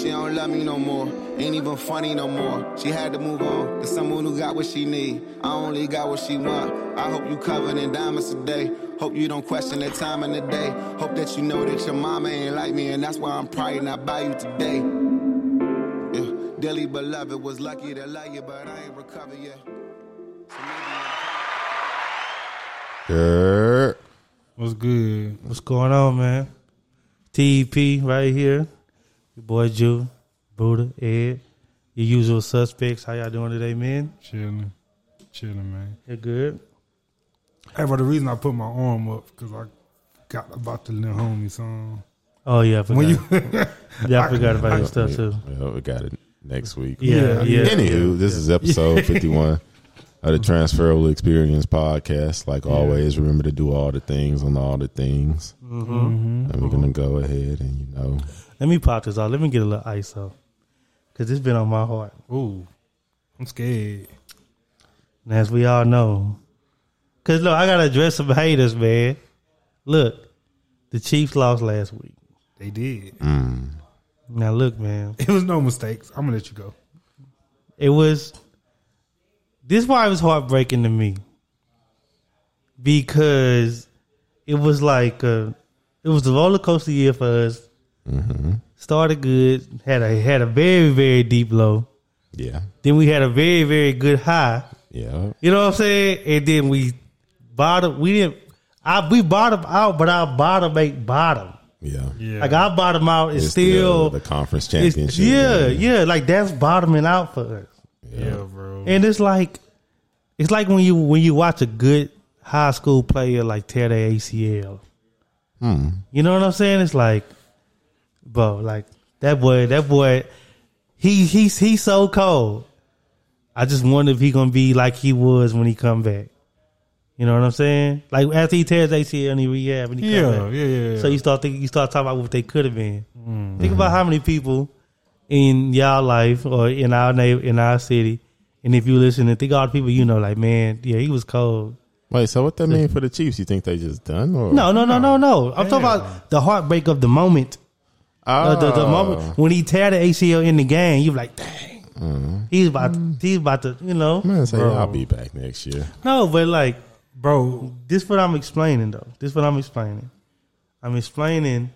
she don't love me no more. Ain't even funny no more. She had to move on to someone who got what she need. I only got what she want. I hope you covered in diamonds today. Hope you don't question the time in the day. Hope that you know that your mama ain't like me, and that's why I'm probably not by you today. Yeah, dearly beloved was lucky to love you, but I ain't recovered yet. So Yeah. What's good? What's going on, man? TEP right here. Your boy Jew, Buddha, Ed. Your usual suspects. How y'all doing today, man? Chilling, chilling, man. You're good. Hey, but the reason I put my arm up because I got about the little homie song. Oh yeah, I forgot. When you, yeah, I forgot about your stuff too. Well, we got it next week. Yeah, yeah. Anywho, this is episode 51 of the Transferable Experience podcast. Like always, remember to do all the things on all the things. Mm-hmm. And we're going to go ahead and, you know, Let me pop this off. Let me get a little ice off. Cause it's been on my heart. ooh, I'm scared. And as we all know. Cause look, I gotta address some haters, man. Look, the Chiefs lost last week. They did. mm, Now look, man. It was no mistakes. I'm gonna let you go. it was this why it was heartbreaking to me because it was like uh it was a roller coaster year for us. mm-hmm. Started good, had a had a very very deep low. yeah, Then we had a very very good high. yeah, You know what I'm saying? And then we bottom. We didn't. I we bottom out, but our bottom ain't bottom. yeah. Yeah, Like our bottom out is It's still the, the conference championship. yeah, game. yeah. Like that's bottoming out for us. yeah, bro. And it's like it's like when you when you watch a good high school player like tear their ACL. Hmm. You know what I'm saying? It's like, bro, like that boy, that boy, he he's he's so cold. I just wonder if he gonna be like he was when he come back. You know what I'm saying? Like after he tears ACL and he rehab and he yeah, come yeah, back. yeah, yeah. So you start thinking, you start talking about what they could have been. Think about how many people in y'all life or in our neighbor, in our city, and if you listen and think all the people you know, like man, yeah, he was cold. Wait, so what that mean for the Chiefs? You think they just done? Or? No, no, no, no, no. I'm talking about the heartbreak of the moment. Uh, the, the Oh. moment when he tear the ACL in the game, you're like, dang, he's about, to, he's about to, you know. Man, say I'll be back next year. No, but like, bro. this what I'm explaining though. This what I'm explaining. I'm explaining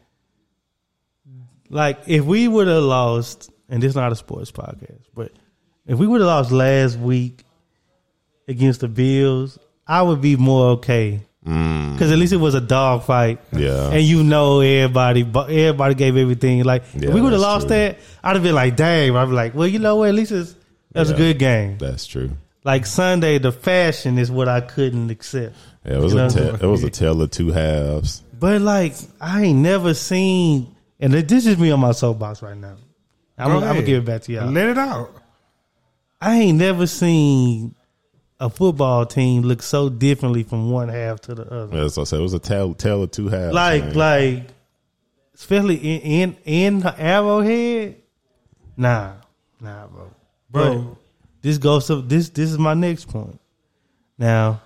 like if we would have lost, and this is not a sports podcast, but if we would have lost last week against the Bills, I would be more okay Mm, because at least it was a dog fight. yeah. And you know everybody, but everybody gave everything. Like Yeah, if we would have lost true. that, I'd have been like, "Damn!" I'd be like, "Well, you know what? At least it's, that Yeah. a good game." That's true. Like Sunday, the fashion is what I couldn't accept. Yeah, it was You a te- it was a tale of two halves. But like, I ain't never seen, and this is me on my soapbox right now. I'm, gonna- I'm gonna give it back to y'all. Let it out. I ain't never seen a football team look so differently from one half to the other. As I said, it was a tale, tale of two halves. like, man. like, especially in in, in Arrowhead. Nah, nah, bro, Bro. But this goes to this. This is my next point. Now,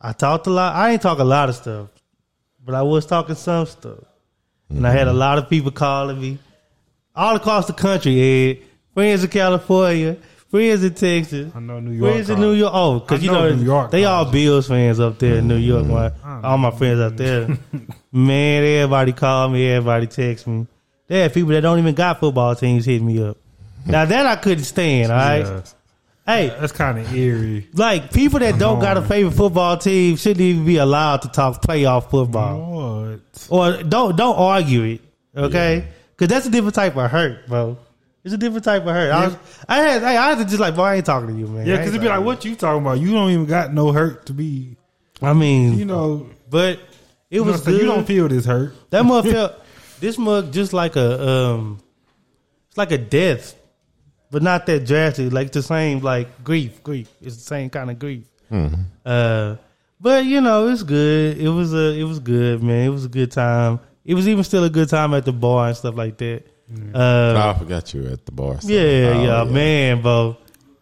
I talked a lot. I ain't talk a lot of stuff, but I was talking some stuff, and I had a mm-hmm. lot of people calling me all across the country. Ed, friends in California, friends it, Texas. I know New York. Friends in New York. Oh, because you know know, New York they all. Bills fans up there in New York. Mm-hmm. man. All my friends out there, man. Everybody call me. Everybody text me. There are people that don't even got football teams hit me up. Now that I couldn't stand. All right. Yeah. Hey, That's kind of eerie. like people that don't got a favorite football team shouldn't even be allowed to talk playoff football What? or don't don't argue it. Okay, because that's a different type of hurt, bro. It's a different type of hurt. I, was, I had I, I had to just like, bro, I ain't talking to you, man. Yeah, because it'd be like, what you talking about? You don't even got no hurt to be. I mean, You know, but it you was know, good. you don't feel this hurt. that mug felt this mug just like a um, it's like a death, but not that drastic. Like the same like grief, grief. It's the same kind of grief. Uh, But you know, it's good. It was a, it was good, man. It was a good time. It was even still a good time at the bar and stuff like that. Uh, I forgot you were at the bar. so- yeah, oh, yeah, man, bro,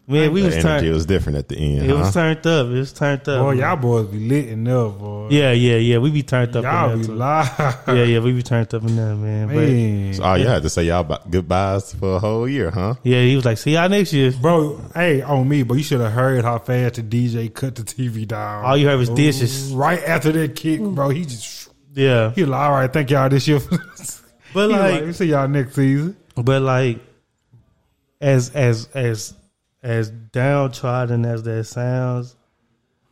man, we The was energy It was different at the end. It was turned up. It was turned up. Boy, y'all boys be lit in there, boy. Yeah, yeah, yeah. We be turned up. Y'all in be there too. live. Yeah, yeah. We be turned up in there, man. But So, oh, yeah. had to say y'all goodbyes for a whole year, huh? yeah, he was like, "See y'all next year." Bro, hey, on me, but you should have heard how fast the DJ cut the TV down. All you heard was dishes. Right after that kick, bro, he just Yeah, he was like, all right, thank y'all this year. but He was like, we see y'all next season. But like, as as as as downtrodden as that sounds,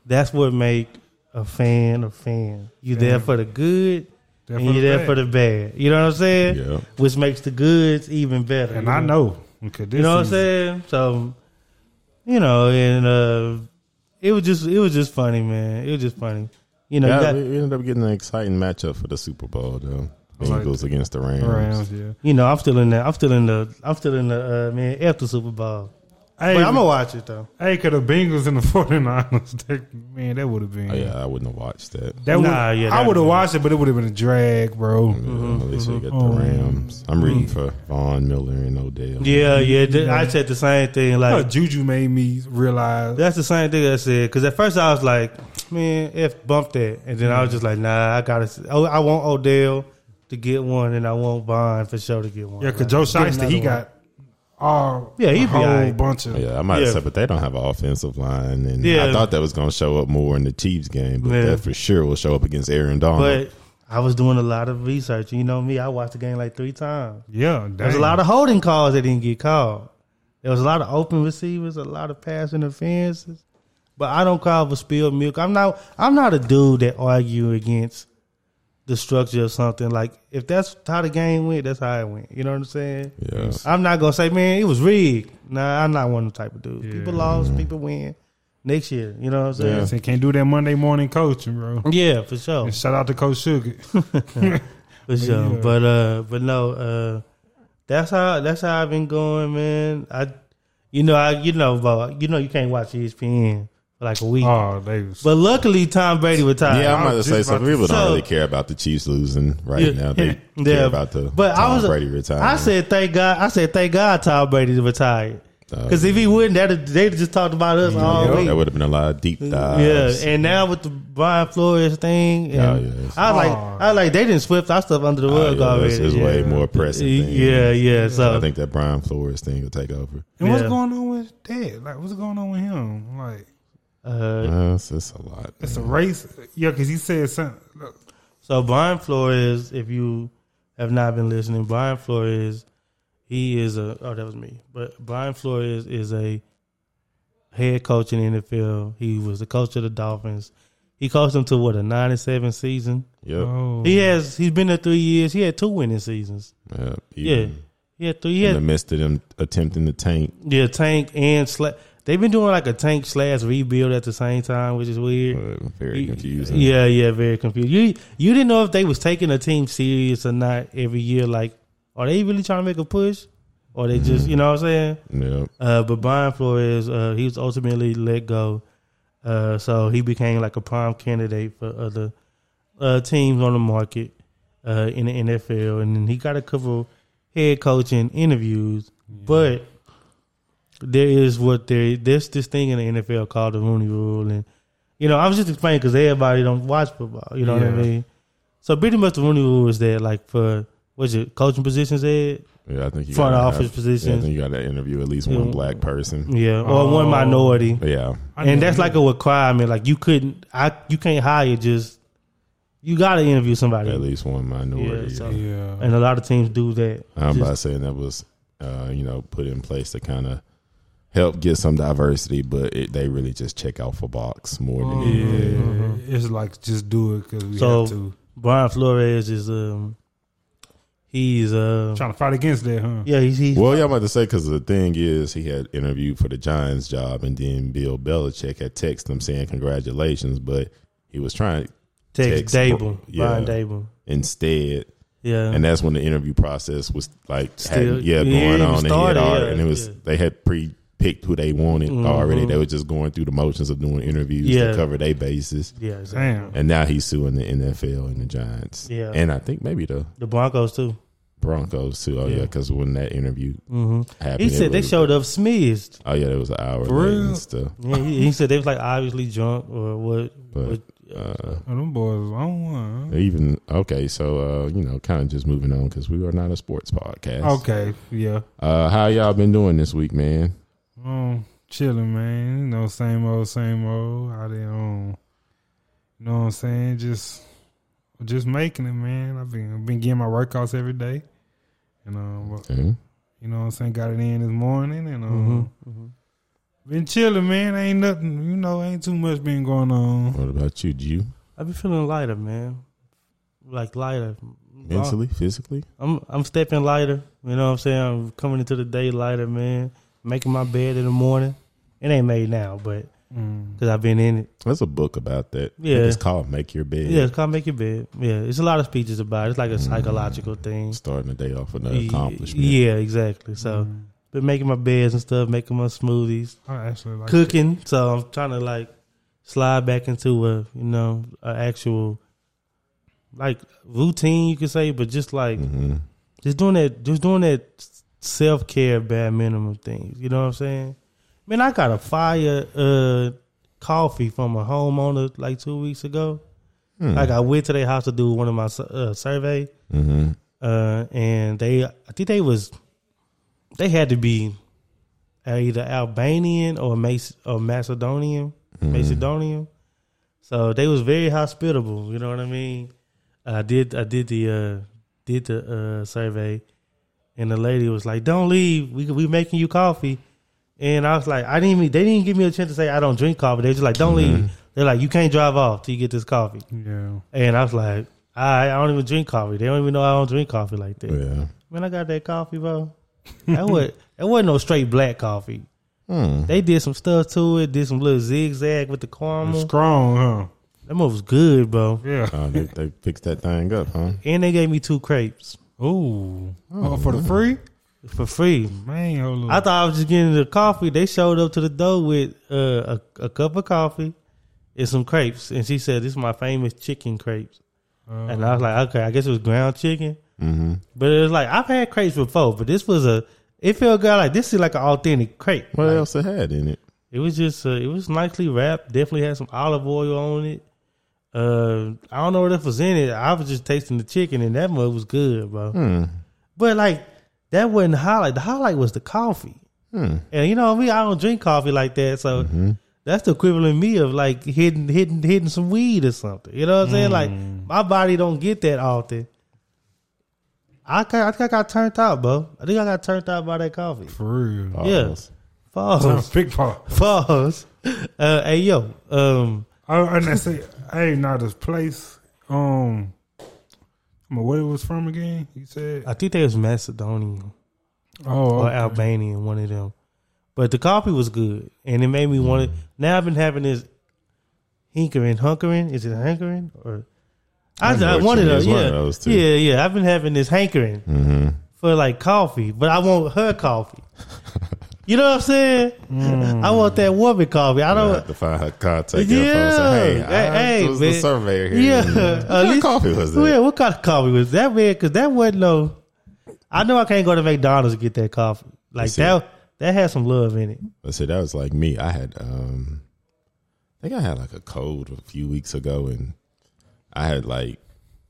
that's what make a fan a fan. You there for the good, There and for you the there bad. for the bad. You know what I'm saying? Yeah. Which makes the goods even better. And you I know. Okay, You know what I'm saying? So, you know, and uh, it was just it was just funny, man. It was just funny. You know, you Yeah, got- we we ended up getting an exciting matchup for the Super Bowl, though. Like- Bengals against the Rams. Rams, yeah. you know, I'm still in the I'm still in the I'm still in the uh, man after Super Bowl. Hey, But I'm gonna watch it though. hey, could the Bengals and the 49ers, that, man, that would have been. Oh, yeah, I wouldn't have watched that. That would, Nah, yeah, I that'd have watched it, but it would have been a drag, bro. Yeah, mm-hmm, At least we mm-hmm. got the Oh. Rams. I'm rooting mm-hmm. for Von Miller and Odell. Yeah, yeah. th- I said the same thing. Like Juju made me realize. that's the same thing I said. Because at first I was like, man, if bump that, and then I was just like, nah, I gotta. Oh, I want Odell to get one, and I want Bond for sure to get one. Yeah, because Joe get Shiesty, he one. got all Yeah, he'd a be whole alright. bunch of. Yeah, I might Yeah. have said, but they don't have an offensive line, and Yeah. I thought that was going to show up more in the Chiefs game, but Yeah. that for sure will show up against Aaron Donald. But I was doing a lot of research. You know me, I watched the game like three times. Yeah, There's a lot of holding calls that didn't get called. There was a lot of open receivers, a lot of pass interferences. But I don't call for spilled milk. I'm not. I'm not a dude that argue against the structure of something. Like if that's how the game went, that's how it went. You know what I'm saying? yeah, I'm not gonna say, man, it was rigged. Nah, I'm not one of the type of dude. Yeah. People lost, people win. Next year, you know what I'm saying? Say, can't do that Monday morning coaching, bro. Yeah, for sure. And shout out to Coach Sugar. For sure. yeah. But uh but no, uh that's how that's how I've been going, man. I you know, I you know, but you know you can't watch ESPN for like a week. Oh, they was. But luckily Tom Brady retired. yeah. I'm I about to say just some about to- people don't So- really care about the Chiefs losing right Yeah. now. They Yeah. care about the but Tom I was Brady retirement. I said thank God I said thank God Tom Brady retired. Uh, Because if he wouldn't, that they'd just talked about us all Yep. week. that would have been a lot of deep dives. Yeah, and now with the Brian Flores thing, and Oh, yes. I was like, Oh. I was like, they didn't sweep our stuff under the Oh, rug yeah, already. this is yeah. way more pressing. Thing. Yeah, yeah. So I think that Brian Flores thing will take over. and what's going on with that? Like, what's going on with him? Like, uh, Uh, it's, it's a lot. it's a race. Yeah, because he said something. look, So Brian Flores, if you have not been listening, Brian Flores, he is a oh that was me. But Brian Flores is a head coach in the NFL. He was the coach of the Dolphins. He coached them to what a nine and seven season. Yep. Oh, He has he's been there three years. He had two winning seasons. Yep. Yeah, Even he had three. He In the midst of them attempting to tank, yeah tank and sla- They've been doing like a tank slash rebuild at the same time, which is weird. but very confusing. Yeah, yeah, very confused. You you didn't know if they was taking a team serious or not every year. Like, are they really trying to make a push, or they just you know what I'm saying? Yeah. Uh, but Brian Flores, uh, he was ultimately let go, uh, so he became like a prime candidate for other uh, teams on the market uh, in the NFL, and then he got a couple head coaching interviews. But there is what there there's this thing in the NFL called the Rooney Rule, and you know I was just explaining because everybody don't watch football. You know what I mean? So pretty much the Rooney Rule is that like for what's it coaching positions, Ed? Yeah, I think you Front gotta office have- Yeah, I positions. think you got to interview at least one Yeah. black person. Yeah, or one Oh. minority. Yeah, and that's like a requirement. Like you couldn't, I you can't hire just. You got to interview somebody. at least one minority. Yeah, so- yeah. and a lot of teams do that. I'm Just- about saying that was, uh, you know, put in place to kind of help get some diversity, but it, they really just check off a box more than Oh, anything. yeah. It's like just do it because we So- have to. Brian Flores is um, he's uh, Trying to fight against that, huh? yeah, he's, he's Well, yeah, I'm about to say because the thing is, he had interviewed for the Giants job, and then Bill Belichick had texted him saying congratulations, but he was trying Tex text- Daboll, yeah. Brian Daboll. instead, Yeah, and that's when the interview process was like, Still- had, yeah, yeah, going it on, and, he had started, already, yeah, and it was yeah. they had pre picked who they wanted already. They were just going through the motions of doing interviews Mm-hmm. Yeah. to cover their bases. Yeah, exactly. Damn. And now he's suing the NFL and the Giants. Yeah. And I think maybe the The Broncos too. Broncos too. Oh yeah, Yeah. because when that interview hmm happened, He it said they showed up smeared. Oh yeah, it was an hour For late real? and stuff. Yeah, he, he said they was like obviously drunk or what. But what uh, Oh, them boys on one. huh? even okay, so uh, you know, kind of just moving on because we are not a sports podcast. Okay, yeah. Uh, how y'all been doing this week, man? Um, chilling, man. You know, same old, same old. How they um, you know what I'm saying? Just, just making it, man. I've been, I've been getting my workouts every day, and um, Okay. you know what I'm saying. Got it in this morning, and um, hmm hmm been chilling, man. Ain't nothing, you know, ain't too much been going on. What about you? Do you I be feeling lighter, man. Like lighter. mentally, physically? I'm I'm stepping lighter. You know what I'm saying? I'm coming into the day lighter, man. Making my bed in the morning. It ain't made now, but Mm. because I've been in it. There's a book about that. Yeah. it's called "Make Your Bed." Yeah, it's called Make Your Bed. Yeah, it's a lot of speeches about it. It's like a Mm. psychological thing. Starting the day off with an Ye- accomplishment. Yeah, exactly. So, Mm. been making my beds and stuff, making my smoothies, I actually like cooking. So I'm trying to like slide back into a you know an actual like routine you could say, but just like hmm just doing that, just doing that self care bare minimum things. You know what I'm saying? Man, I got a fire uh, coffee from a homeowner like two weeks ago. Hmm. Like I went to their house to do one of my uh, survey, hmm uh, and they, I think they was, they had to be either Albanian or Mac- or Macedonian, Mm-hmm. Macedonian. So they was very hospitable. You know what I mean? I did, I did the, uh, did the uh, survey, and the lady was like, "Don't leave. We we making you coffee." And I was like, I didn't even, they didn't give me a chance to say I don't drink coffee. They was just like, don't Mm-hmm. leave. They're like, you can't drive off till you get this coffee. Yeah. And I was like, I, I don't even drink coffee. They don't even know I don't drink coffee like that. Yeah. When I got that coffee, bro, that was that wasn't no straight black coffee. Hmm. They did some stuff to it, did some little zigzag with the caramel. Strong, huh? That move was good, bro. Yeah. Oh, they, they fixed that thing up, huh? And they gave me two crepes Ooh. Oh, for the free? for free. Man, hold on. I thought I was just getting the coffee. They showed up to the door with uh, a, a cup of coffee and some crepes. And she said, This is my famous chicken crepes. Uh, And I was like, Okay, I guess it was ground chicken. Mm-hmm. But it was like, I've had crepes before, but this was a, it felt good. Like, this is like an authentic crepe. What Like, else it had in it? It was just, uh, it was nicely wrapped. Definitely had some olive oil on it. Uh, I don't know what else was in it. I was just tasting the chicken, and that mug was good, bro. Hmm. But like, that wasn't the highlight. The highlight was the coffee. Hmm. And you know me, I don't drink coffee like that, so that's the equivalent of me of like hitting, hitting, hitting some weed or something. You know what I'm saying? Like my body don't get that often. I got, I think I got turned out, bro. I think I got turned out by that coffee. for real. Yeah. Pause. Pause. Big part. Pause. Uh, hey yo, um, And I say, hey, now this place, um, I mean, where it was from again? You said, I think they was Macedonian oh, or okay. Albanian, one of them. But the coffee was good, and it made me want to. Now I've been having this hinkering, hunkering. Is it hankering or? I, I know I what one you of those, one yeah, of those, too. yeah, yeah. I've been having this hankering Mm-hmm. for like coffee, but I want her coffee. you know what I'm saying? I want that woman coffee. I I don't. have to find her contact Yeah. and Say, hey, Hey, I hey, was man. the surveyor here. Yeah, And, uh, at what kind of coffee was that? Yeah, what kind of coffee was that, man? Because that wasn't no. I know I can't go to McDonald's to get that coffee. Like see. that, that had some love in it. Let's see, that was like me. I had, um, I think I had like a cold a few weeks ago, and I had like,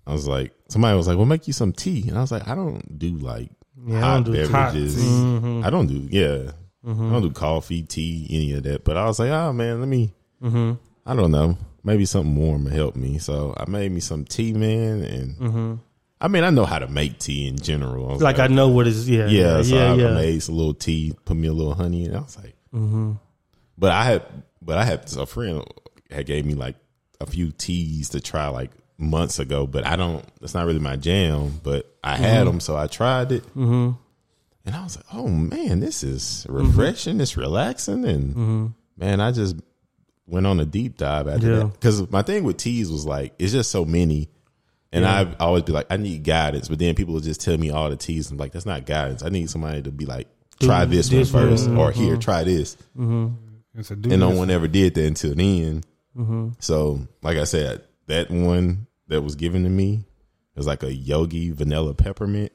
I was like, somebody was like, "Well, make you some tea," and I was like, "I don't do like Yeah, I hot don't do beverages. Mm-hmm. I don't do yeah, I don't do coffee, tea, any of that." But I was like, "Oh man, let me." Mm-hmm. I don't know. Maybe something warm will help me. So I made me some tea, man, and Mm-hmm. I mean, I know how to make tea in general. I was Like I know what is. Yeah, yeah, yeah, so yeah. I yeah. made some little tea, put me a little honey, and I was like, Mm-hmm. but I had, but I had a friend had gave me like a few teas to try like months ago, but I don't. It's not really my jam, but I had them, so I tried it, Mm-hmm. And I was like, oh man, this is refreshing, it's relaxing, and man, I just went on a deep dive after Yeah. that because my thing with teas was like it's just so many. And Yeah. I'd always be like, I need guidance, but then people would just tell me all the teas. and like, that's not guidance. I need somebody to be like, try this, this one one, 1st or mm-hmm. here, try this. Mm-hmm. It's a do And no one ever did that until then. Mm-hmm. So, like I said, that one that was given to me was like a Yogi vanilla peppermint.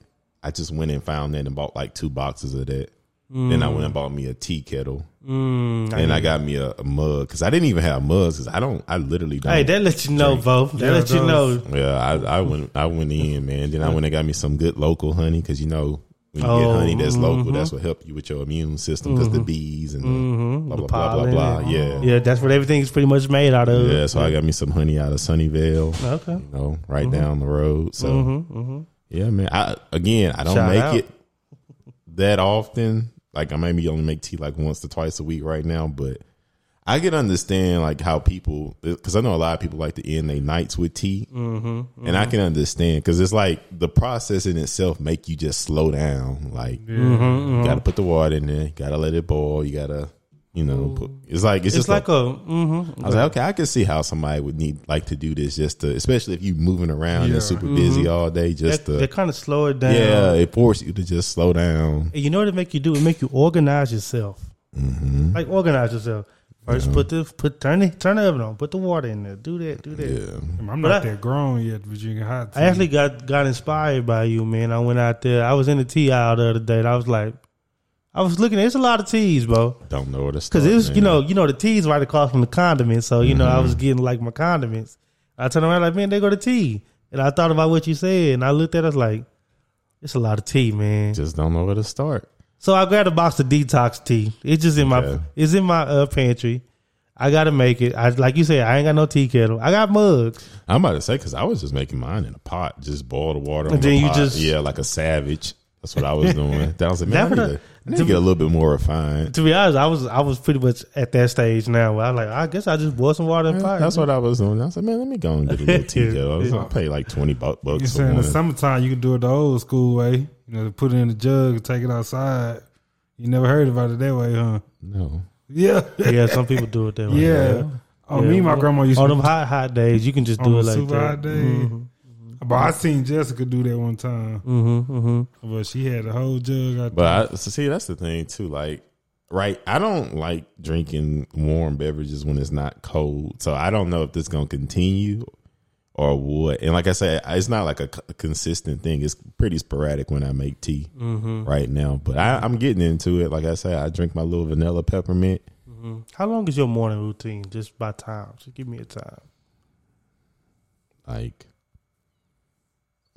I just went and found that and bought like two boxes of that. Then I went and bought me a tea kettle. Mm, and I got me a, a mug because I didn't even have mugs because I don't. I literally don't. hey, that let you know, drink. Bo. That Yeah, let you know. Yeah, I, I went. I went in, man. Then I went and got me some good local honey because you know when you Oh, get honey that's local, mhm. that's what help you with your immune system because the bees and the Mhm, blah the blah blah blah blah. Yeah, Yeah, that's what everything's pretty much made out of. yeah. So I got me some honey out of Sunnyvale. Okay. You know, right down the road. So Mm-hmm, mm-hmm. Yeah, man. I again, I don't Shout make out. it that often. Like I maybe only make tea like once to twice a week right now, but I can understand like how people because I know a lot of people like to end their nights with tea, Mm-hmm, and I can understand because it's like the process in itself make you just slow down. Like Mm-hmm, you got to put the water in there, you got to let it boil, you got to you know put, it's like it's, It's, just like a, a. Mm-hmm. I was like, okay, I can see how somebody would need like to do this just to, especially if you moving around Yeah. and super busy all day, just They, to they kind of slow it down. yeah, it forces you to just slow down. And you know what it make you do? It make you organize yourself. Mm-hmm. Like organize yourself. 1st put the put turn the turn the oven on. Put the water in there. Do that. Do that. Yeah, I'm But not I- that grown yet, but drinking hot tea. I actually got got inspired by you, man. I went out there. I was in the tea aisle the other day. And I was like, I was looking. There's a lot of teas, bro. don't know where to start. Because it was, you know, you know, the teas right across from the condiments. So you know, I Mm-hmm. was getting like my condiments. I turned around like, man, they go to tea, and I thought about what you said, and I looked at us like, it's a lot of tea, man. just don't know where to start. So I grabbed a box of detox tea. It's just in my it's in my uh, pantry. I gotta make it. I like you said, I ain't got no tea kettle. I got mugs. I'm about to say because I was just making mine in a pot, just boil the water. And on then the you pot. just- yeah, like a savage. That's what I was doing. That was like, That man, I need, to, I need to get a little bit more refined. To be honest, I was I was pretty much at that stage now where I was like, I guess I just boil some water in pot. That's what I was doing. I said, like, man, let me go and get a little tea kettle. I was gonna pay like twenty bu- You bucks for saying in the summertime you can do it the old school way. You know, put it in the jug and take it outside. You never heard about it that way, huh? No, Yeah. yeah, some people do it that way. Yeah. Oh, Yeah. me and my grandma used On to On them hot hot days, you can just do it like super that. hot day. Mm-hmm. But I seen Jessica do that one time. Mm-hmm, mm-hmm. But she had a whole jug out but I, so see, that's the thing too. Like, right? I don't like drinking warm beverages when it's not cold. So I don't know if this gonna continue or what. And like I said, it's not like a, c- a consistent thing. It's pretty sporadic when I make tea Mm-hmm. right now. But I, I'm getting into it. Like I said, I drink my little vanilla peppermint. How long is your morning routine? Just by time. Just give me a time. Like,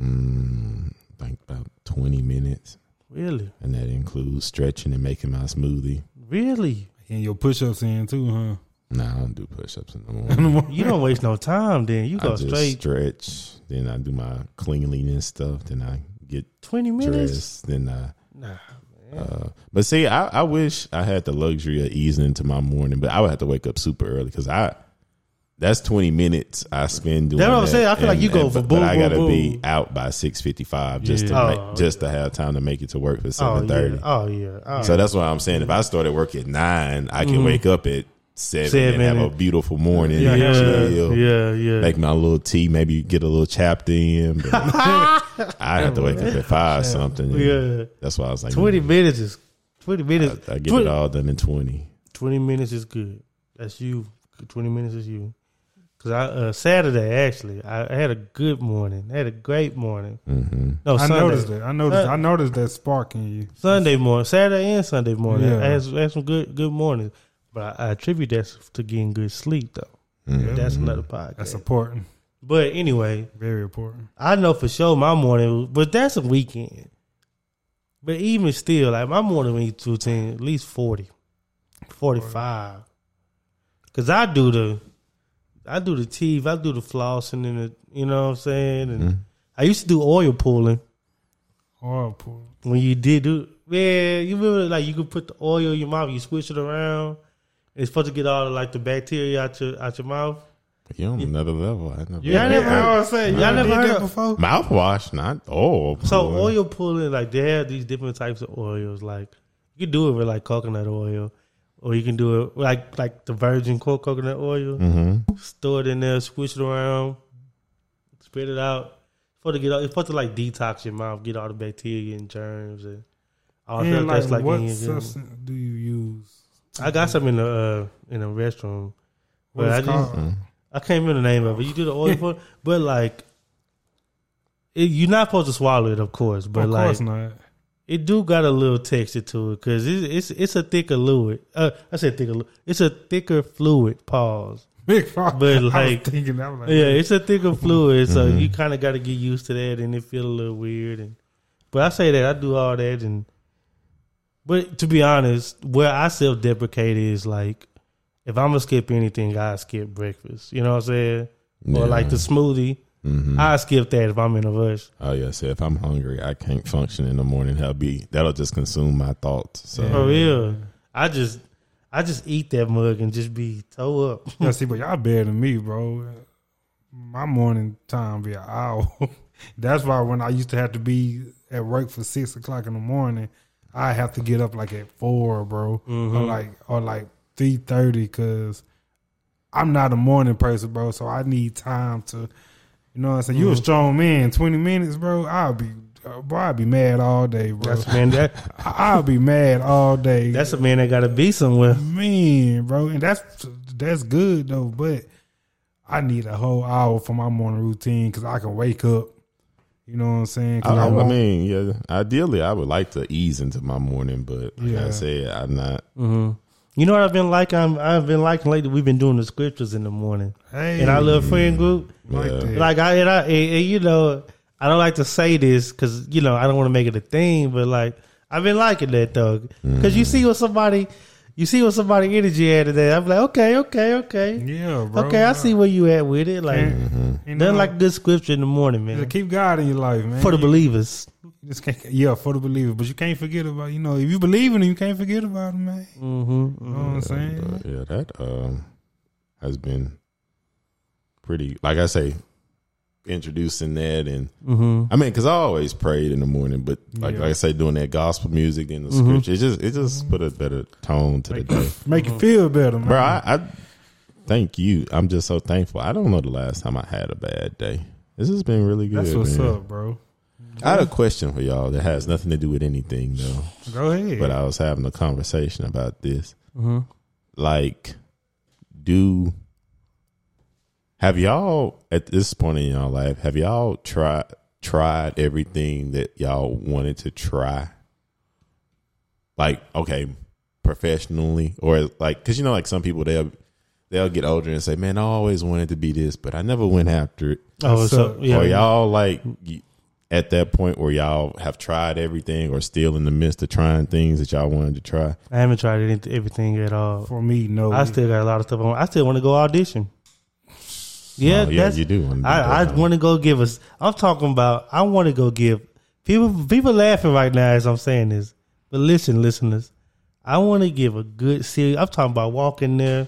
mm, like about 20 minutes. Really? And that includes stretching and making my smoothie. Really? And your push ups in too, huh? Nah, I don't do push ups in the morning. You don't waste no time then. You I go just straight stretch. Then I do my cleanliness stuff. Then I get twenty minutes. dressed. Then I. Nah. Uh, but see, I, I wish I had the luxury of easing into my morning, but I would have to wake up super early because I that's twenty minutes I spend doing. That's what I'm that. saying. I feel like you go and- for but, boom, but I gotta be out by six fifty five just to Yeah. make, Oh, just to have time to make it to work for Oh seven yeah. Oh yeah. Oh, So that's why I'm saying if I started work at nine, I can mm-hmm. wake up at seven, Seven and have a beautiful morning. Yeah, yeah, chill, yeah, yeah. Make my little tea, maybe get a little chapter in. I have to wake up at five something. and Yeah. That's why I was like, Twenty minutes is twenty minutes. I, I get 20, it all done in twenty. Twenty minutes is good. That's you. Twenty minutes is you. Cause I uh, Saturday actually I, I had a good morning. I had a great morning. hmm No, I noticed that. I noticed. Uh, I noticed that spark in you. Sunday morning, Saturday and Sunday morning. Yeah. I, had, I had some good good mornings, but I, I attribute that to getting good sleep though. Mhm. That's another podcast. That's important. but anyway, Very important. I know for sure my morning, but that's a weekend. But even still, like my morning routine, at least 40, 45. Cause I do the, I do the teeth, I do the flossing and the, you know what I'm saying? And mm-hmm. I used to do oil pulling Oil pool. when you did do, man, you remember like you could put the oil in your mouth, you squish it around. It's supposed to get all the, like the bacteria out your out your mouth. You're on another level. I never. Yeah, I never I heard- was saying, y'all y'all never heard that before. Mouthwash, not oil. So boy. oil pulling, like they have these different types of oils. Like you can do it with like coconut oil, or you can do it like like the virgin co- coconut oil. Mhm. Store it in there, squish it around, spit it out. It's supposed to get all- it's supposed to like detox your mouth, get all the bacteria and germs and All And that, like, that's like what in your- substance do you use? I got some in the uh, in the restroom, What but I just called? I can't remember the name of it. You do the oil for, but like, it, you're not supposed to swallow it, of course. But of like, course not. It do got a little texture to it because it's, it's it's a thicker fluid. Uh, I said thicker. It's a thicker fluid. Pause. Big fuck. But, I was like- thinking, I like, Yeah, it's a thicker fluid, so you kind of got to get used to that, and it feel a little weird. And but I say that I do all that, and but to be honest, where I self deprecate is like if I'm gonna skip anything, I skip breakfast. You know what I'm saying? Yeah. Or like the smoothie, Mhm. I skip that if I'm in a rush. Oh yeah, so if I'm hungry, I can't function in the morning. That'll be that'll just consume my thoughts. So For real, I just I just eat that mug and just be toe up. Yeah, see, but y'all better than me, bro. My morning time be an hour. That's why when I used to have to be at work for six o'clock in the morning, I have to get up like at four, bro, or like or like three thirty, because I'm not a morning person, bro. So I need time to, you know, what I'm saying. You a strong man. Twenty minutes, bro. I'll be, uh, bro. I'll be mad all day, bro. That's man that I- I'll be mad all day. that's a man that got to be somewhere. Man, bro, and that's that's good though. But I need a whole hour for my morning routine because I can wake up. You know what I'm saying? I, I won't- mean, yeah. Ideally, I would like to ease into my morning, but like I Yeah. said, I'm not. You know what I've been like? I'm, I've been liking lately. We've been doing the scriptures in the morning hey, in our little friend group. like Yeah. Like I, and I and, and, you know, I don't like to say this because you know I don't want to make it a thing, but like I've been liking that though, because mm. you see what somebody, you see what somebody energy at today. I'm like, okay, okay, okay, yeah, bro. okay. I see where you at with it. Like And, you know, nothing like good scripture in the morning, man, keep God in your life, man. for the You just can't, yeah, for the believers, but you can't forget about. You know, if you believe in him, you can't forget about him, man. Mm-hmm. You know what I'm saying? But yeah, that um has been pretty. Like I say, introducing that, and Mm-hmm. I mean, because I always prayed in the morning, but like, Yeah. like I say, doing that gospel music and the scripture, it just it just put a better tone to the day. Make you feel better, man. Bro, I, I thank you. I'm just so thankful. I don't know the last time I had a bad day. This has been really good. That's what's man. up, bro. I had a question for y'all that has nothing to do with anything though. Go ahead. But I was having a conversation about this. Mm-hmm. Like, do have y'all at this point in y'all life have y'all tried tried everything that y'all wanted to try? Like, okay, professionally or like because you know, like some people they'll they'll get older and say, "Man, I always wanted to be this, but I never went after it." Oh, What's so up? yeah, Or y'all like y- at that point where y'all have tried everything or still in the midst of trying things that y'all wanted to try? I haven't tried anyth- everything at all. for me, no. I still got a lot of stuff on. I still want to go audition. Oh, yeah, Oh, yeah, that's, you do I, I want to go give us. I'm talking about. I want to go give people. People laughing right now as I'm saying this, but listen, listeners. I want to give a good series. I'm talking about walking there.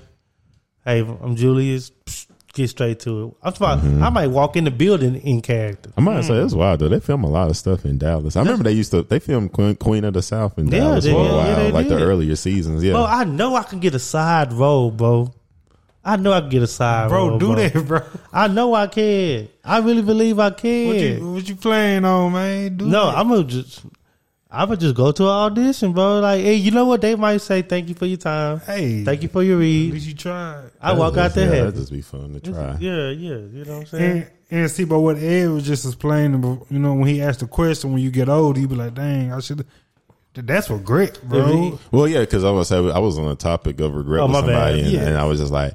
Hey, I'm Julius. Psh, Get straight to it. I'm talking. Mm-hmm. About, I might walk in the building in character. I might say it's wild though. They film a lot of stuff in Dallas. I remember they used to they filmed Queen, Queen of the South in Yeah, Dallas they- for a while, they like the earlier seasons. Yeah, Bro, I know I can get a side role, bro. I know I can get a side bro, role, do that, bro. I know I can. I really believe I can. What you what you playing on, man? Do No, that. I'm gonna just I'm gonna just go to an audition, bro. Like, hey, you know what? They might say thank you for your time, Hey, thank you for your At read. least you tried. I walk out there Yeah, happy. that'd just be fun to try. Yeah, yeah, you know what I'm saying. And, and see, but what Ed was just explaining, you know, when he asked the question, when you get old, you be like, "Dang, I should." That's regret, bro. Well, yeah, because I was I was on the topic of regret Oh, with somebody, and, Yeah. and I was just like,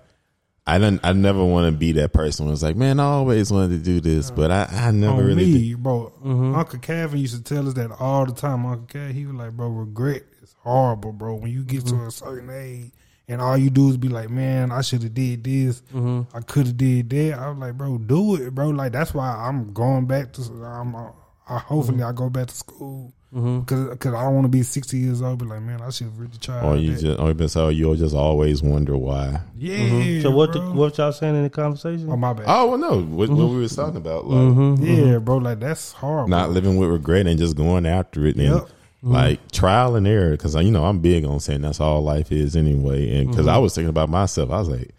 I didn't, I never want to be that person. who was like, man, I always wanted to do this, but I, I never On really. me, Did. bro. Mm-hmm. Uncle Calvin used to tell us that all the time. Uncle Calvin, he was like, "Bro, regret is horrible, bro. When you get to mm-hmm. a certain age." And all you do is be like, man, I should have did this. Mm-hmm. I could have did that. I was like, bro, do it, bro. Like that's why I'm going back to. I'm. Uh, I, hopefully, mm-hmm. I go back to school mm-hmm. because because I don't want to be 60 years old. Be like, man, I should have really tried. Or oh, you that. just, or been so you'll just always wonder why. yeah. Mm-hmm. so what? The, what y'all saying in the conversation? Oh my bad. Oh well, no, what, what we was talking about, like Mm-hmm. yeah, bro. Like that's hard. not living with regret and just going after it, and Yep. like trial and error. Because you know I'm big on saying that's all life is anyway. And because I was thinking about myself, I was like,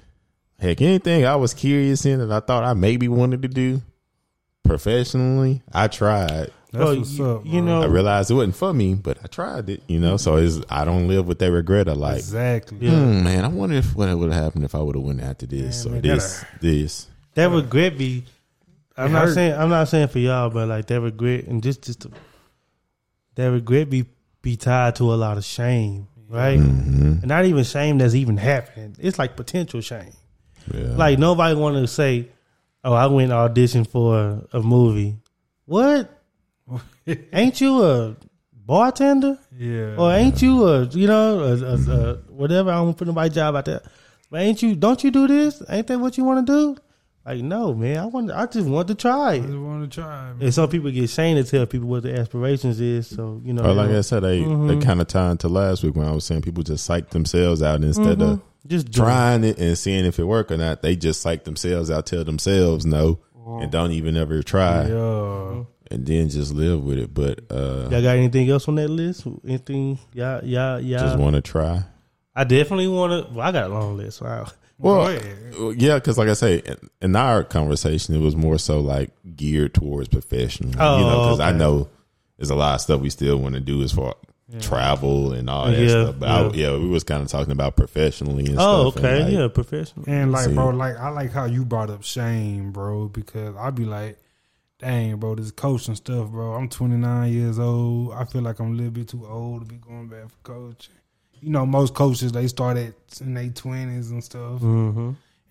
heck, anything I was curious in that I thought I maybe wanted to do professionally, I tried. That's Bro, what's you- up. you know- I realized it wasn't for me, but I tried it. You know, so it's I don't live with that regret of like, exactly. Yeah. hmm, man, I wonder if what would have happened if I would have went after this Man, or man, this, this. that regret be. I'm It not hurt. saying I'm not saying for y'all, but like that regret and just just the, that regret be be tied to a lot of shame, right? Mm-hmm. And not even shame that's even happening. It's like potential shame. Yeah. Like nobody want to say, "Oh, I went audition for a, a movie." What? ain't you a bartender? Yeah. Or ain't you a you know a, a, a whatever? I don't put nobody job out there. But ain't you? Don't you do this? Ain't that what you want to do? Like no, man. I want. I just want to try I just want to try. Man. And some people get shamed to tell people what their aspirations is. So you know, Or like they I said, they Mhm. they kind of tie into last week when I was saying people just psych themselves out instead don't- of just do it. trying it and seeing if it work or not. They just psych themselves out, tell themselves no, and don't even ever try, Yeah. and then just live with it. But uh, Y'all got anything else on that list? Anything? Yeah, yeah, yeah. just want to try. I definitely want to. Well, I got a long list. Wow. Well, yeah, because like I say, in, in our conversation, it was more so like geared towards professional. Oh, you know, oh, because I know there's a lot of stuff we still want to do as far travel and all that Yeah, stuff. But I, yeah, we was kind of talking about professionally and Oh, stuff. and, okay. like, yeah, professional. And like, See. bro, like I like how you brought up shame, bro, because I'd be like, dang, bro, this coaching stuff, bro. I'm 29 years old. I feel like I'm a little bit too old to be going back for coaching. You know, most coaches they start at in their 20s and stuff. Mm-hmm.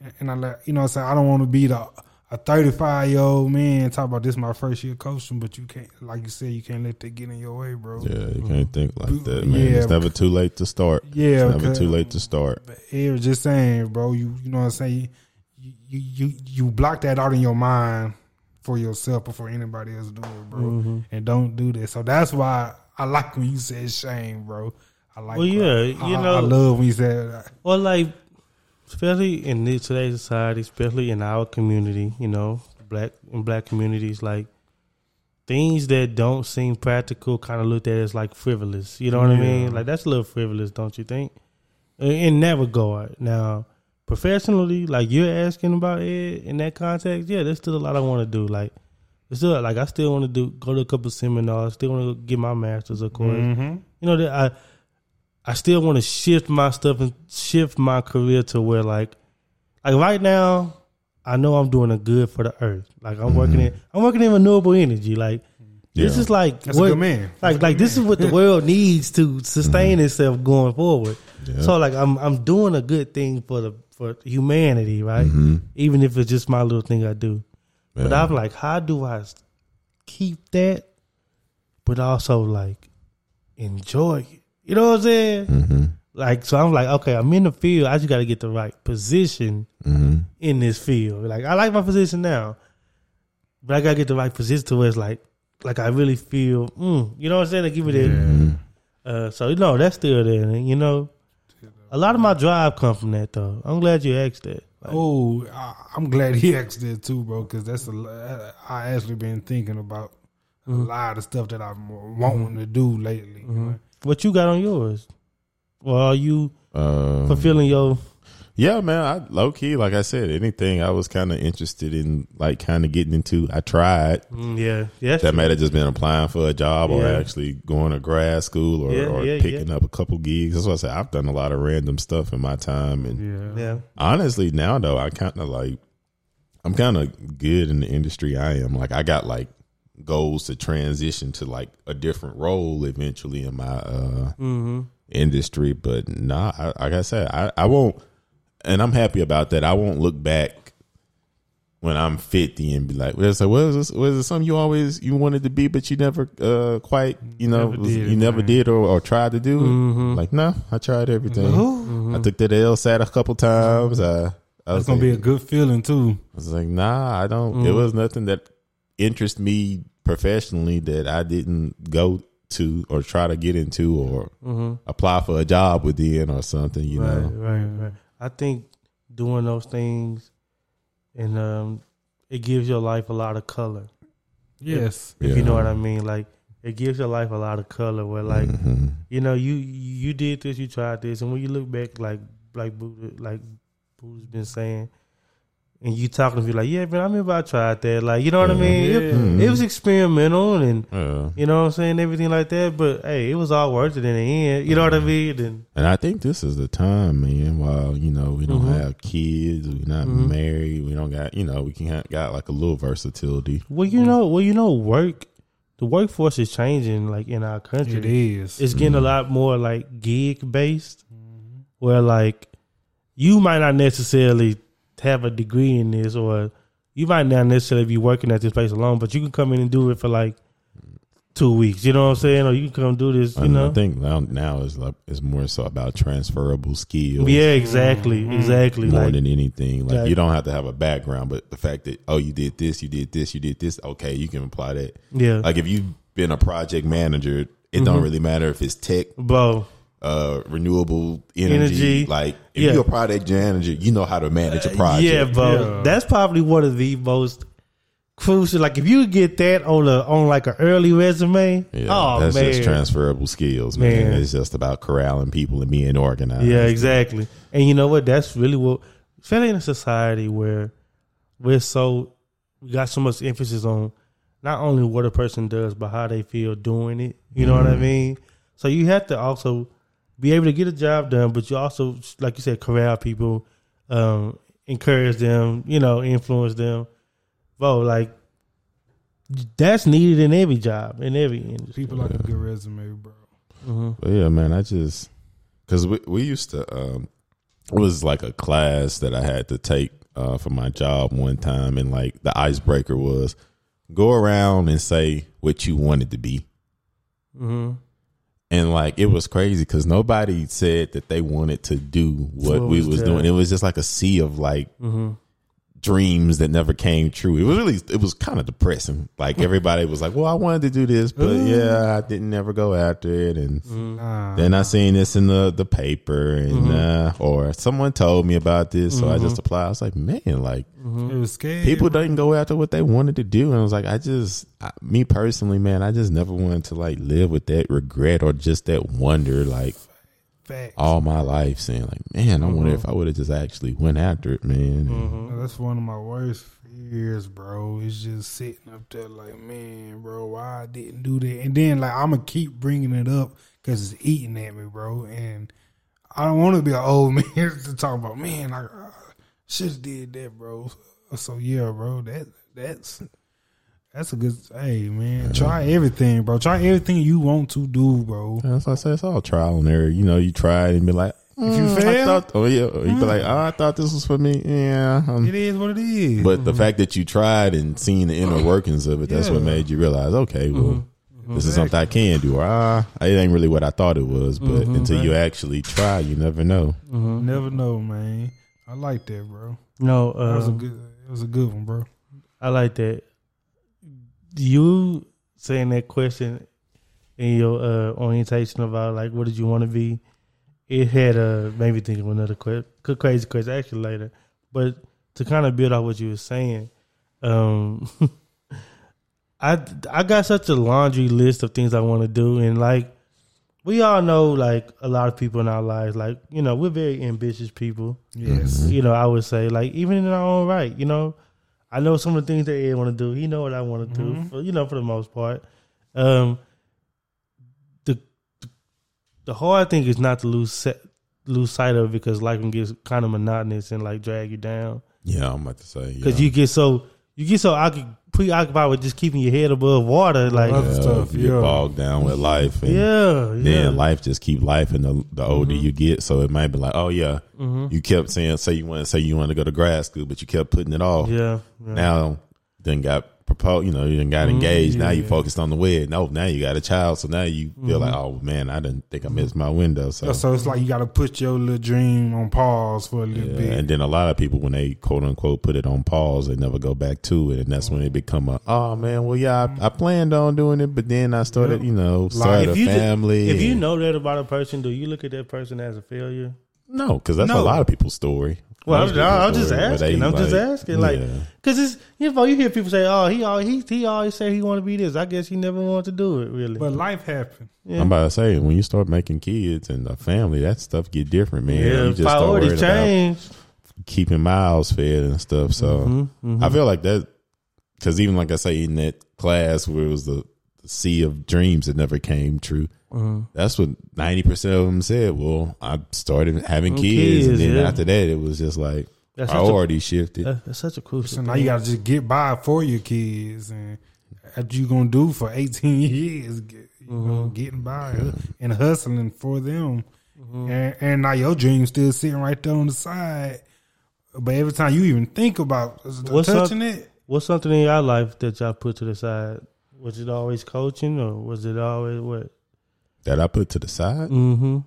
And- And I like, you know, I'm saying I don't want to be the a 35 year old man talk about this my first year coaching, but you can't, like you said, you can't let that get in your way, bro. Yeah, you can't think like that, man. Yeah. It's never too late to start. Yeah, it's never too late to start. But it was just saying, bro. You you know what I'm saying. You you you, you block that out in your mind for yourself before anybody else do it, bro. Mm-hmm. And don't do that. So that's why I like when you said shame, bro. I like. Well, yeah, you I- know- I love when you said. Well, like, especially in this, today's society, especially in our community, you know, black in black communities, like things that don't seem practical kind of looked at as like frivolous. You know what I mean? Like that's a little frivolous, don't you think? In, in that regard, now professionally, like you're asking about it in that context, yeah, there's still a lot I want to do. Like, there's still like I still want to do go to a couple seminars, still want to get my masters, of course Mhm. you know that I I still want to shift my stuff and shift my career to where like like right now I know I'm doing a good for the earth. Like I'm working in I'm working in renewable energy. Like this Yeah. is like That's a good man. Like like this is what the world needs to sustain itself going forward. Yeah. So like I'm I'm doing a good thing for the for humanity, right? Mm-hmm. Even if it's just my little thing I do. But I'm like, how do I keep that, but also like enjoy it? You know what I'm saying? Mm-hmm. Like, so I'm like, okay, I'm in the field. I just got to get the right position Mm-hmm. in this field. Like, I like my position now, but I got to get the right position to where it's like, like I really feel, mm, you know what I'm saying? To give it that. Mm-hmm. Uh, so you know that's still there. and, You know, a lot of my drive come from that though. I'm glad you asked that. Like, Oh, I, I'm glad he asked that too, bro. Because that's a. lo- I actually been thinking about a Mm-hmm. lot of stuff that I'm wanting to do lately. What you got on yours? Well, are you Um, fulfilling your? Yeah, man. I low key, like I said, anything I was kind of interested in, like kind of getting into. I tried. Mm, yeah, yeah. That might have just been applying for a job or actually going to grad school or, Yeah, or yeah, picking up a couple gigs. That's what I said. I've done a lot of random stuff in my time, and Yeah. Yeah. honestly, now though, I kind of like, I'm kind of good in the industry I am. Like, I got like goals to transition to like a different role eventually in my uh Mm-hmm. industry. But nah, I, like I said, I, I won't, and I'm happy about that. I won't look back when I'm 50 and be like, well, so what is this? Was it something you always you wanted to be, but you never uh quite, you know, Never was- it, you never man. did or, or tried to do? Mhm. Like, no, I tried everything. Mm-hmm. I took that LSAT a couple times. I, I was That's gonna be a good feeling too. I was like, nah, I don't. It Mhm. was nothing that interested me professionally that I didn't go to or try to get into or Mm-hmm. apply for a job within or something. You right, know, right, right. I think doing those things and um, it gives your life a lot of color. Yes. If you know what I mean, like it gives your life a lot of color. Where like Mhm. you know you you did this, you tried this, and when you look back, like like Buddha, like Buddha's been saying, and you talking to me like, yeah, man, I remember I tried that. Like, you know what I mean? It, Yeah. it was experimental and Yeah. you know what I'm saying, everything like that. But hey, it was all worth it in the end. You know what I mean? And And I think this is the time, man. While you know we don't Mhm. have kids, we're not Mhm. married, we don't got you know we can have, got like a little versatility. well, you know, well, you know, work. The workforce is changing, like in our country. It is. it's getting a lot more like gig based, where like you might not necessarily have a degree in this, or you might not necessarily be working at this place alone, but you can come in and do it for like two weeks. You know what I'm saying? Or you can come do this. You And know? I think now now is like is more so about transferable skills. yeah, exactly, Mhm. exactly. More Like, than anything, like Like- you don't have to have a background, but the fact that oh you did this, you did this, you did this, okay, you can apply that. yeah, Like if you've been a project manager, it don't Mhm. really matter if it's tech, bro. Uh, renewable energy. Energy. Like if Yeah. you're a project manager, you know how to manage a project. Yeah, bro. Yeah. That's probably one of the most crucial. Like if you get that on a on like an early resume, Yeah, oh that's man, just transferable skills, man. Man. It's just about corralling people and being organized. Yeah, exactly. And you know what? That's really what, especially in a society where we're so we got so much emphasis on not only what a person does, but how they feel doing it. You know what I mean? So you have to also be able to get a job done, but you also, like you said, corral people, um, encourage them, you know, influence them. Bro, like that's needed in every job, in every industry. People like a good resume, bro. hmm But yeah, man, I just because we we used to um it was like a class that I had to take uh for my job one time, and like the icebreaker was go around and say what you wanted to be. hmm And like it was crazy because nobody said that they wanted to do what What we was was doing. It was just like a sea of like hmm dreams that never came true. It was really it was kind of depressing. Like everybody was like, "Well, I wanted to do this, but yeah, I didn't ever go after it." And Nah. then I seen this in the the paper, and Mm-hmm. uh, or someone told me about this, so I just applied. I was like, "Man, like it was scary. people don't go after what they wanted to do." And I was like, "I just, I, me personally, man, I just never wanted to like live with that regret or just that wonder, like." Facts. All my life, saying like, "Man, I wonder Mm-hmm. if I would have just actually went after it, man." Now, That's one of my worst fears, bro. It's just sitting up there like, man, bro, why I didn't do that? And then like I'm gonna keep bringing it up because it's eating at me, bro. And I don't want to be an old man to talk about, man, I, I should have did that, bro. So yeah, bro, that that's that's a good. Hey, man, try everything, bro. Try everything you want to do, bro. That's why I say it's all trial and error. You know, you try it and be like, If you "Mm, I fail, thought, oh yeah, or you be like, oh, I thought this was for me. Yeah, um, it is what it is. but the fact that you tried and seen the inner workings of it, that's what made you realize, okay, well, this is something I can do, or ah, it ain't really what I thought it was. But until you actually try, you never know. Never know, man. I like that, bro. No, That was a um, good. It was a good one, bro. I like that. You saying that question in your uh, orientation about like what did you want to be? It had uh, made me think of another que- crazy question actually later. But to kind of build off what you were saying, um, I I got such a laundry list of things I want to do, and like we all know, like a lot of people in our lives, like you know, we're very ambitious people Yes. you know, I would say like even in our own right, you know, I know some of the things that Ed want to do. He know what I want to do, for, you know, for the most part. Um, the the hard thing is not to lose set, lose sight of it because life can get kind of monotonous and like drag you down Yeah, I'm about to say because yeah. you get so you get so occu- preoccupied with just keeping your head above water, like yeah, stuff, you get yeah. bogged down with life, and yeah, yeah. then life just keep life, and the, the older you get, so it might be like, oh yeah, Mm-hmm. you kept saying, say you want to say you want to go to grad school, but you kept putting it off. yeah, yeah. Now, then got proposed, you know, you got engaged. now you focused on the wedding. No, now you got a child, so now you feel like, Mm-hmm. oh man, I didn't think I missed my window. So, So it's like you got to put your little dream on pause for a little yeah. bit. and then a lot of people when they quote unquote put it on pause, they never go back to it, and that's when it become a, oh man, well yeah, I, I planned on doing it, but then I started, you know, started a you ju- family. if you know that about a person, do you look at that person as a failure? no, because that's a lot of people's story. Well, I'm, I'm just story, where asking. they, I'm just asking, like, yeah. because it's you know you hear people say, "Oh, he al- he he always said he want to be this." I guess he never wanted to do it. Really, but life happened. yeah. I'm about to say when you start making kids and a family, that stuff get different, man. yeah, you just priorities change. keeping miles fed and stuff. So Mm-hmm, I feel like that because even like I say in that class where it was the, the sea of dreams that never came true. Mm-hmm. That's what ninety percent of them said. Well, I started having kids, and then yeah. after that, it was just like That's such a- shifted. That- That's such a crucial. So now thing. you got to just get by for your kids, and what you gonna do for eighteen years? Get, you know, getting by and hustling for them, and, and now your dream's still sitting right there on the side. But every time you even think about What's touching up- it, What's something in your life that y'all put to the side? Was it always coaching, or was it always what? That I put to the side. Mm-hmm.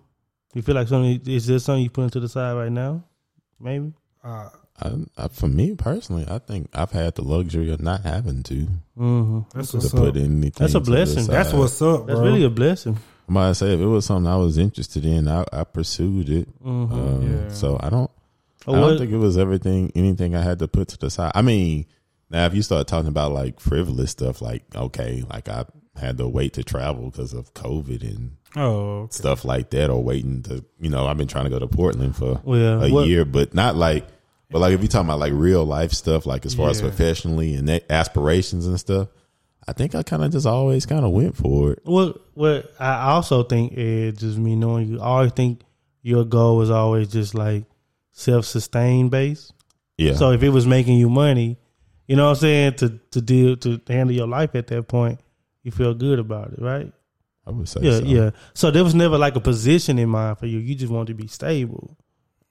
You feel like something? Is there something you put to the side right now? Maybe. uh, I, I, for me personally, I think I've had the luxury of not having to Mm-hmm. that's to put up. anything. That's a to the blessing. side. That's what's up, That's bro. really a blessing. I might say if it was something I was interested in, I, I pursued it. Mm-hmm. Um, Yeah. So I don't. Oh, I don't what- think it was everything, anything I had to put to the side. I mean, now if you start talking about like frivolous stuff, like okay, like I had to wait to travel because of COVID and oh, okay. stuff like that, or waiting to, you know, I've been trying to go to Portland for Well, a what- year, but not like, but like if you're talking about like real life stuff, like as far as professionally and aspirations and stuff, I think I kind of just always kind of went for it. What what I also think is just me knowing you. I always think your goal was always just like self sustained based. Yeah. So if it was making you money, you know what I'm saying, to to deal to handle your life at that point, you feel good about it, right? I would say Yeah, so. yeah. So there was never like a position in mind for you. You just wanted to be stable.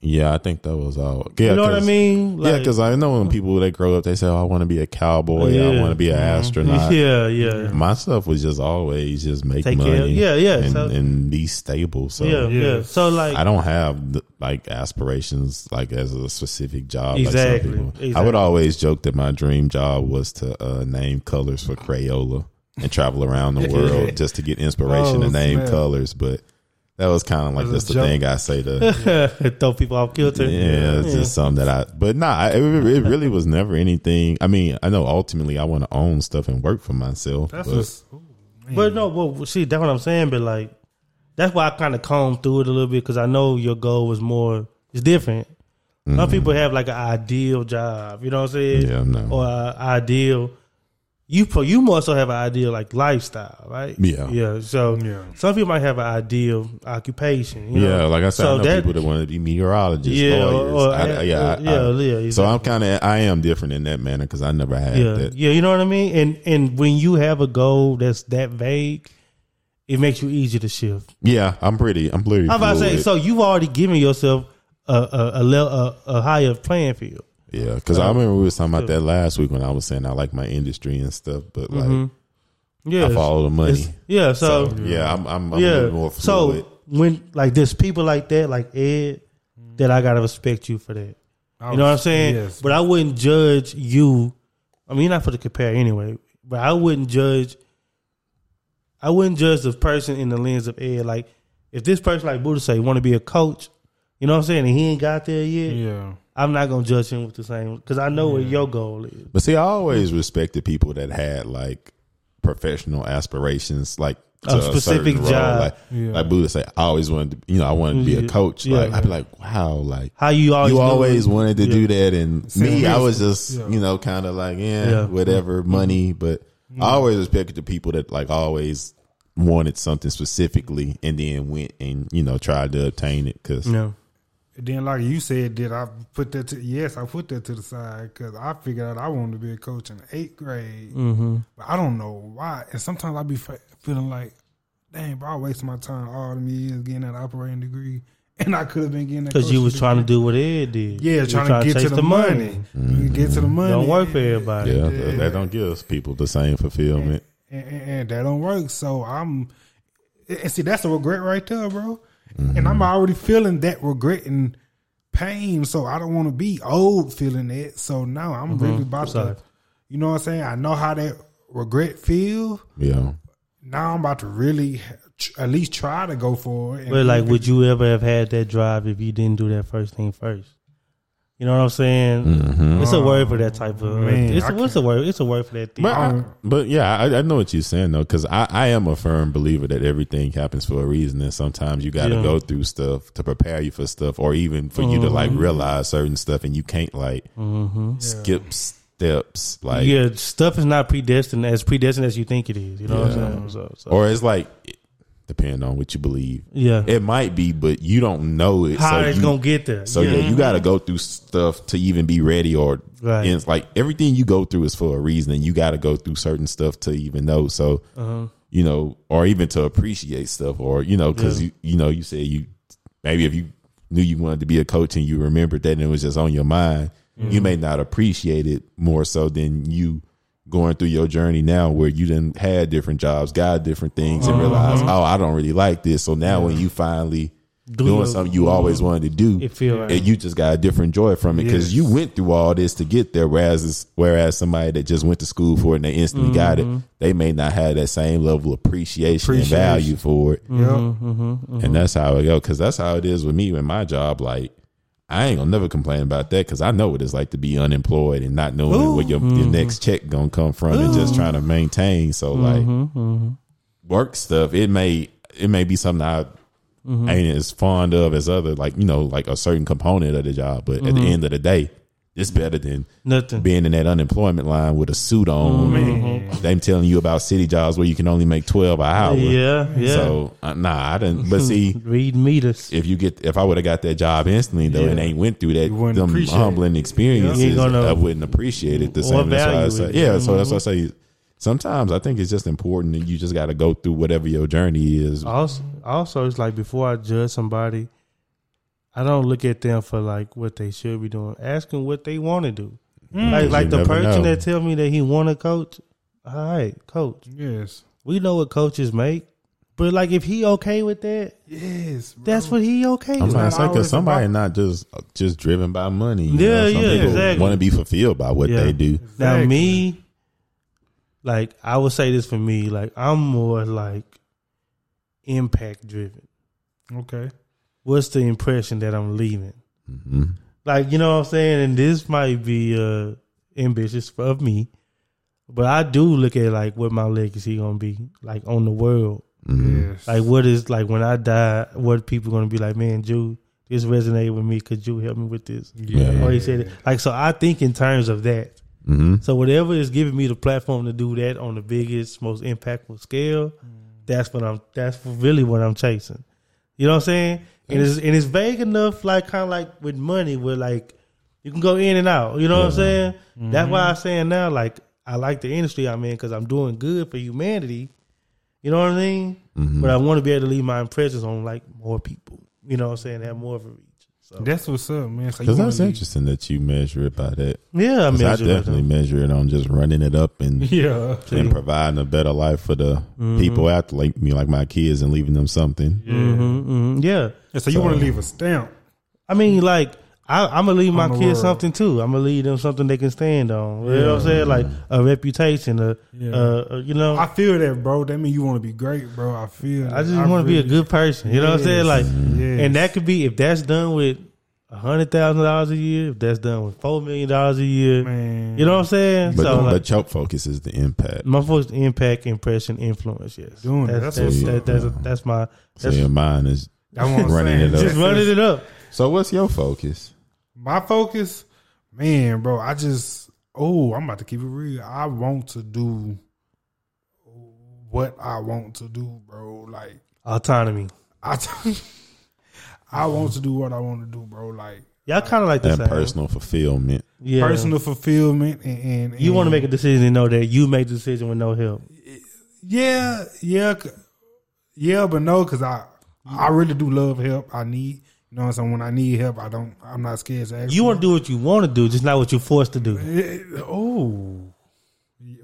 Yeah, I think that was all. Yeah, you know what I 'cause- mean? yeah, because I know when people they grow up, they say, "Oh, I want to be a cowboy. I want to be an astronaut." yeah, yeah, My stuff was just always just make Take money, care- yeah, yeah, and, so- and be stable. So yeah, yeah, Yeah. So like, I don't have the- like aspirations like as a specific job. Exactly, Like some people. I would always joke that my dream job was to uh, name colors for Crayola and travel around the world just to get inspiration Oh, to name snap. colors. But that was kind of like As just the joke. thing I say to throw people off kilter. yeah, it's just something that I. But nah, it, it really was never anything. I mean, I know ultimately I want to own stuff and work for myself. That's but what's. ooh. But no, well, see, that's what I'm saying. But like, that's why I kind of combed through it a little bit because I know your goal was more. It's different. Some people have like an ideal job. You know what I'm saying? Mm-hmm. Yeah, no. Or a ideal. You pro- you more so have an ideal like lifestyle, right? Yeah. yeah. So Yeah. some people might have an ideal occupation. You yeah, know? like I said, I know that- people that want to be meteorologists, Yeah, lawyers. or- I, I- yeah, I- yeah, I- yeah, So I'm kind of I am different in that manner because I never had yeah, that. yeah. You know what I mean? And and when you have a goal that's that vague, it makes you easier to shift. Yeah, I'm pretty. I'm pretty. I'm about to say, so you've already given yourself a a a, a, a higher playing field. Yeah, because I remember we was talking about that last week when I was saying I like my industry and stuff, but like mm-hmm. Yeah, I follow the money. Yeah, so, So, yeah, I'm I'm, I'm a yeah. little more fluid. So when like there's people like that, like Ed, mm. that I gotta respect you for that. I You know what I'm saying? Yes. But I wouldn't judge you. I mean, you're not for the compare anyway. But I wouldn't judge. I wouldn't judge the person in the lens of Ed. Like, if this person, like Buddha say, want to be a coach, you know what I'm saying, and he ain't got there yet, yeah. I'm not gonna judge him with the same because I know what your goal is. But see, I always respected people that had like professional aspirations, like A to a specific certain role. job. Like, Yeah. like Buddha say, I always wanted to, you know, I wanted to be a coach. Yeah. Like, I'd be like, wow, like How you always you knew- always wanted to Yeah. do that, and Same me, I was just, Yeah. you know, kind of like, yeah, Yeah. Mm-hmm. whatever, money. But I mm-hmm. always respected the people that like always wanted something specifically, and then went and you know tried to obtain it because Yeah. And then, like you said, did I put that to? Yes, I put that to the side because I figured out I wanted to be a coach in eighth grade. Mm-hmm. But I don't know why. And sometimes I be fe- feeling like, dang, bro, I wasted my time all them years getting that operating degree, and I could have been getting that Because you coaching was trying to do what Ed did. Yeah, You was trying, to get chase to the, money. You get to the money. Don't work for everybody. yeah, Yeah. that don't give us people the same fulfillment. and, and, and that don't work. So I'm, and see, that's a regret right there, bro. And I'm mm-hmm. already feeling that regret and pain. So I don't want to be old feeling that. So now I'm mm-hmm. really about Sorry. to, you know what I'm saying? I know how that regret feel. Yeah, Now I'm about to really tr- at least try to go for it. But like, would you ever have had that drive if you didn't do that first thing first? You know what I'm saying? Mm-hmm. It's a word for that type of. Man, it's, I what's a word? It's a word for that thing. But, I, mm. but yeah, I, I know what you're saying though, because I, I am a firm believer that everything happens for a reason, and sometimes you got to Yeah. go through stuff to prepare you for stuff, or even for you to like mm-hmm. realize certain stuff, and you can't like mm-hmm. skip steps, like yeah, stuff is not predestined as predestined as you think it is. You know what I'm saying? So, so, or it's like depending on what you believe. yeah, It might be, but you don't know it. how so it's you, gonna get there? So yeah, you got to go through stuff to even be ready, or Right. and it's like everything you go through is for a reason, and you got to go through certain stuff to even know. So Uh-huh. you know, or even to appreciate stuff, or you know, because Yeah. you you know, you said you maybe if you knew you wanted to be a coach and you remembered that and it was just on your mind, Mm-hmm. you may not appreciate it more so than you going through your journey now where you didn't had different jobs, got different things and uh-huh. realize, oh, I don't really like this. So now when you finally Do doing something you always wanted to do, It feel right. and you just got a different joy from it because Yes. you went through all this to get there. Whereas, whereas somebody that just went to school for it and they instantly got it, mm-hmm. they may not have that same level of appreciation, and value for it. Yep. Mm-hmm. And mm-hmm. that's how it go. Because that's how it is with me in my job. Like I ain't gonna never complain about that because I know what it's like to be unemployed and not knowing where your, your Mm-hmm. next check gonna come from and just trying to maintain. So like Mm-hmm. work stuff, it may it may be something I Mm-hmm. ain't as fond of as other like you know like a certain component of the job. But Mm-hmm. at the end of the day, it's better than Nothing. being in that unemployment line with a suit on. Man. Them telling you about city jobs where you can only make twelve an hour. Yeah, yeah. So uh, nah, I didn't. But see, Read meters. if you get if I would have got that job instantly though and Yeah. ain't went through that You wouldn't them appreciate humbling experiences, You ain't gonna- I wouldn't appreciate it the same. That's why I value say, it. yeah, so that's why I say sometimes I think it's just important that you just got to go through whatever your journey is. Also, also, it's like before I judge somebody, I don't look at them for like what they should be doing. Ask them what they want to do. Like, You like the person know. that tell me that he want to coach. All right, coach. Yes. We know what coaches make, but like if he okay with that, Yes. Bro. that's what he okay I'm with. trying to say because somebody about- not just just driven by money. you Yeah, know? Some yeah, people exactly. Want to be fulfilled by what Yeah. they do. Now me, like I would say this for me, like I'm more like impact driven. Okay. What's the impression that I'm leaving? hmm Like you know what I'm saying, and this might be uh ambitious of me, but I do look at like what my legacy gonna be like on the world. hmm Yes. Like what is like when I die, what people gonna be like? Man, Jew, this resonated with me because you helped me with this. Yeah. Or he said it. Like so, I think in terms of that. hmm So whatever is giving me the platform to do that on the biggest, most impactful scale, that's what I'm. That's really what I'm chasing. You know what I'm saying? And it's and it's vague enough, like kind of like with money, where like you can go in and out. You know what I'm saying? That's why mm-hmm. I'm saying now, like I like the industry I'm in because I'm doing good for humanity. You know what I mean? Mm-hmm. But I want to be able to leave my impressions on like more people. You know what I'm saying? Have more of a. So That's what's up, man. Because wanna that's leave- interesting that you measure it by that. yeah, I measure it. definitely measure it on just running it up and Yeah. and providing a better life for the people after like me, like my kids, and leaving them something. Yeah. Mhm, mhm, yeah. Yeah, So you want to leave a stamp? I mean, like I, I'm gonna leave my kids world. something too. I'm gonna leave them something they can stand on. You know what I'm saying? Like a reputation, a, Yeah. uh, uh, you know. I I, feel that, bro. That mean you want to be great, bro. I feel. that. just want to be a good person. You know what I'm saying? Like, Yes. and that could be if that's done with a hundred thousand dollars a year. If that's done with four million dollars a year. man. You know what I'm saying? But, so like, but your focus is the impact. my first impact, impression, influence. Yes, Doing it. that's That's that's, what's that, up, that's, man. that's my So your mind is I'm running saying. it up. just running it up. So what's your focus? My focus, man, bro. I just oh, I'm about to keep it real. I want to do what I want to do, bro. Like Autonomy. I, I want to do what I want to do, bro. Like Y'all kind of like That personal fulfillment. yeah. personal fulfillment and, and You want to make a decision and know that you made the decision with no help. Yeah, yeah, yeah, but no, because I I really do love help. I need, you know, what I'm saying when I need help, I don't. I'm not scared to ask. You want to do what you want to do, just not what you're forced to do. Eh, Oh,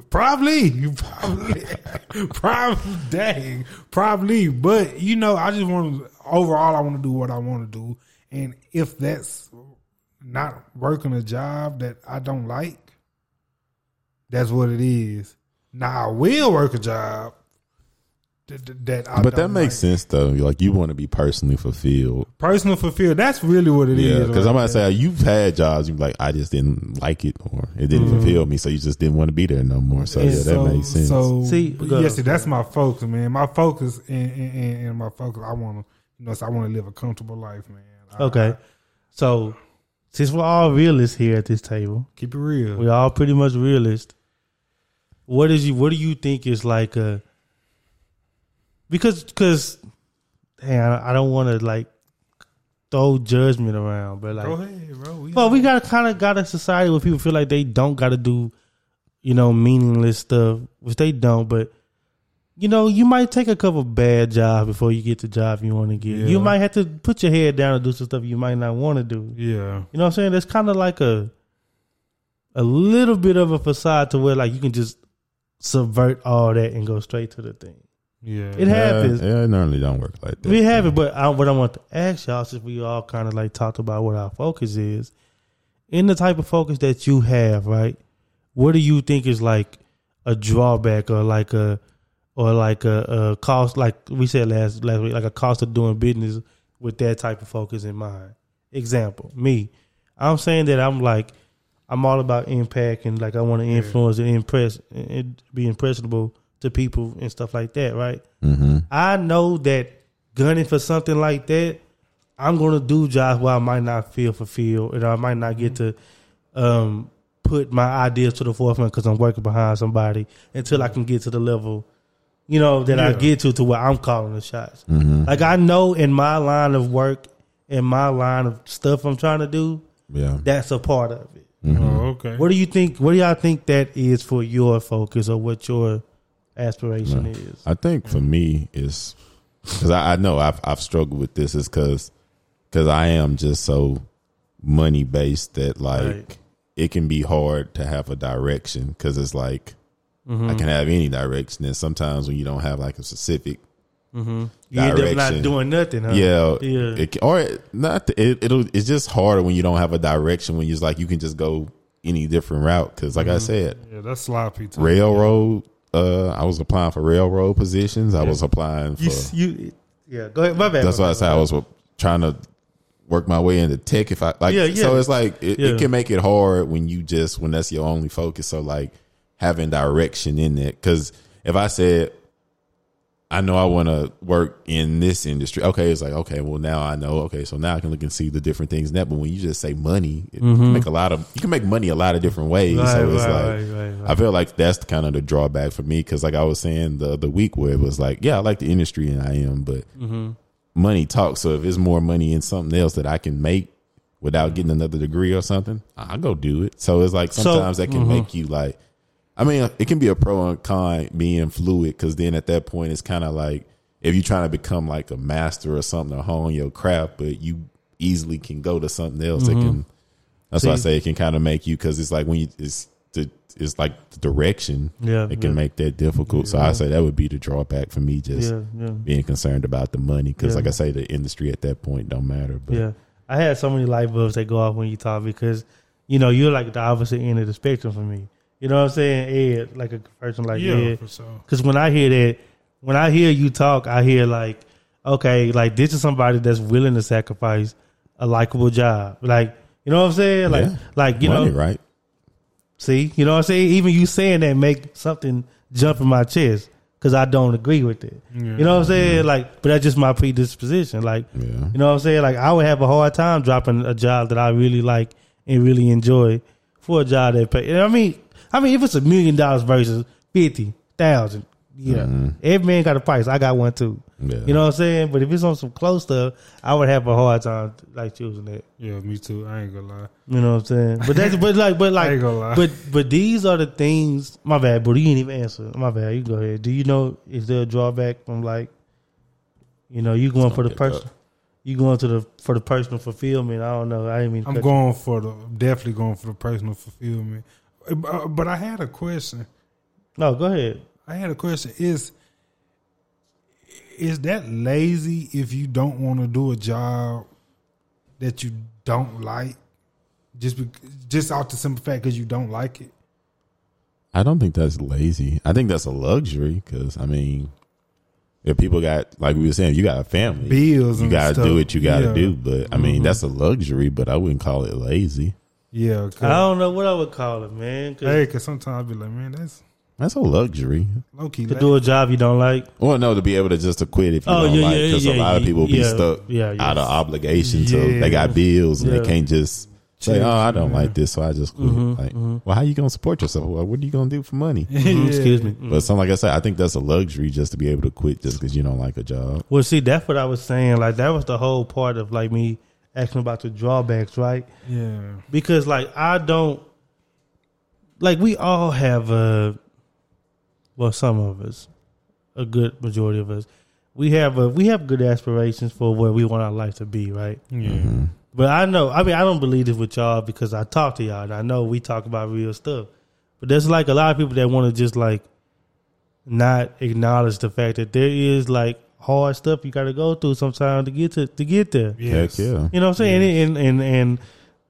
probably, you probably, probably, dang, probably. But you know, I just want to. Overall, I want to do what I want to do, and if that's not working a job that I don't like, that's what it is. Now I will work a job th- th- that. I but that makes like. sense though. Like you want to be personally fulfilled. Personal fulfilled. That's really what it is. Yeah, because right I'm about to there. say you've had jobs. You be like, I just didn't like it, or it didn't Mm-hmm. fulfill me, so you just didn't want to be there no more. So And yeah, that makes sense. So See, but go- yeah, see, that's my focus, man. My focus and, and, and and my focus. I want to, you know, so I want to live a comfortable life, man. I- Okay. So since we're all realists here at this table, keep it real. we're all pretty much realists. What is you? What do you think is like a? Because because, hey, I, don't want to like throw judgment around, but like, Go ahead, bro. We well, we got kind of got a society where people feel like they don't got to do, you know, meaningless stuff, which they don't. But you know, you might take a couple bad jobs before you get the job you want to get. Yeah. You might have to put your head down and do some stuff you might not want to do. yeah, You know what I'm saying? It's kind of like a a little bit of a facade to where like you can just subvert all that and go straight to the thing. Yeah. It happens. Yeah, it normally don't work like that. We have it, but I, what I want to ask y'all, since we all kind of like talked about what our focus is, in the type of focus that you have, right? What do you think is like a drawback or like a or like a, a cost, like we said last last week, like a cost of doing business with that type of focus in mind? Example, me, I'm saying that I'm like I'm all about impact and like I want to influence and impress and be impressionable to people and stuff like that, right? hmm I know that gunning for something like that, I'm gonna do jobs where I might not feel fulfilled and I might not get to um, put my ideas to the forefront because I'm working behind somebody until I can get to the level, you know, that I get to to where I'm calling the shots. hmm Like I know in my line of work, in my line of stuff I'm trying to do, Yeah. that's a part of it. Mhm. Oh, okay. What do you think? What do y'all think that is for your focus or what your aspiration No. is? I think for me is because I, I know I've I've struggled with this is because because I am just so money based that like Right. it can be hard to have a direction because it's like Mm-hmm. I can have any direction and sometimes when you don't have like a specific Mm-hmm. You end up not doing nothing. Huh? yeah, Yeah. it, or it- not it, it'll it's just harder when you don't have a direction when you're like you can just go any different route because like Mm-hmm. I said Yeah, that's sloppy. Too. railroad uh I was applying for railroad positions I was applying for You, you, yeah. Go ahead. My bad. That's my why I said I was trying to work my way into tech. If I like, Yeah, yeah. so it's like it, Yeah. it can make it hard when you just when that's your only focus. So like having direction in it, because if I said I know I want to work in this industry, okay, it's like okay, well now I know. Okay, so now I can look and see the different things in that. But when you just say money, can make a lot of you can make money a lot of different ways. Right, so it's right, like. right. I feel like that's kind of the drawback for me because, like I was saying the the week where it was like, yeah, I like the industry and I am, but Mm-hmm. money talks. So if it's more money in something else that I can make without getting another degree or something, I'll go do it. So it's like So- sometimes that can mhm. make you like, I mean, it can be a pro and con being fluid because then at that point it's kind of like if you're trying to become like a master or something or hone your craft, but you easily can go to something else that can. That's why I Mm-hmm. Say it can kind of make you because it's like when you it's the it's like the direction. Yeah, it can yeah. make that difficult. So I say that would be the drawback for me. Just Yeah, yeah, being concerned about the money because, Yeah. like I say, the industry at that point don't matter. But yeah. I had so many light bulbs that go off when you talk because you know you're like the opposite end of the spectrum for me. You know what I'm saying? Ed, like a person like yeah, Ed. for sure. Because when I hear that, when I hear you talk, I hear like, okay, like this is somebody that's willing to sacrifice a likable job. Like, you know what I'm saying? Like, Yeah. like you money, know, right? see, you know what I'm saying? Even you saying that make something jump in my chest because I don't agree with it. You know what I'm saying? Like, but that's just my predisposition. Like, Yeah. you know what I'm saying? Like, I would have a hard time dropping a job that I really like and really enjoy for a job that pay. And I mean, I mean, if it's a million dollars versus fifty thousand, yeah, mm-hmm. every man got a price. I got one too. Yeah. You know what I'm saying? But if it's on some close stuff, I would have a hard time like choosing that. Yeah, me too. I ain't gonna lie. You know what I'm saying? But that's but like but I like ain't gonna lie. but but these are the things. My bad, but you didn't even answer. My bad. You go ahead. Do you know is there a drawback from like, you know, you going for the get person, you going to the for the personal fulfillment? I don't know. I didn't mean. to I'm cut going for the definitely going for the personal fulfillment. Uh, But I had a question. No, go ahead. I had a question. Is is that lazy if you don't want to do a job that you don't like, just be, just out the simple fact because you don't like it? I don't think that's lazy. I think that's a luxury because I mean, If people got like we were saying, you got a family, Bills you and gotta stuff. do what you gotta Yeah. do. But I mean, that's a luxury, but I wouldn't call it lazy. Yeah, cause, I don't know what I would call it, man. 'cause hey, cause sometimes I be like, man, that's That's a luxury. low key. to do a job you don't like. Well, no, to be able to just to quit if you Oh, don't yeah, like, because yeah, a lot of yeah, people be stuck yeah, yeah. out of obligation, so Yeah. they got bills and Yeah. they can't just say, "Oh, I don't Yeah. like this, so I just quit." Mhm, like, mhm. well, how you gonna support yourself? Well, what are you gonna do for money? Mhm, Excuse me. But some, like I said, I think that's a luxury just to be able to quit just because you don't like a job. Well, see, that's what I was saying. Like that was the whole part of like me asking about the drawbacks, right? Yeah, Because like I don't like we all have a well, some of us, a good majority of us, we have a we have good aspirations for where we want our life to be, right? yeah. Mm-hmm. But I know, I mean, I don't believe this with y'all because I talk to y'all and I know we talk about real stuff. But there's like a lot of people that want to just like not acknowledge the fact that there is like hard stuff you got to go through sometimes to get to to get there. Yes. Heck yeah. You know what I'm saying? And, and and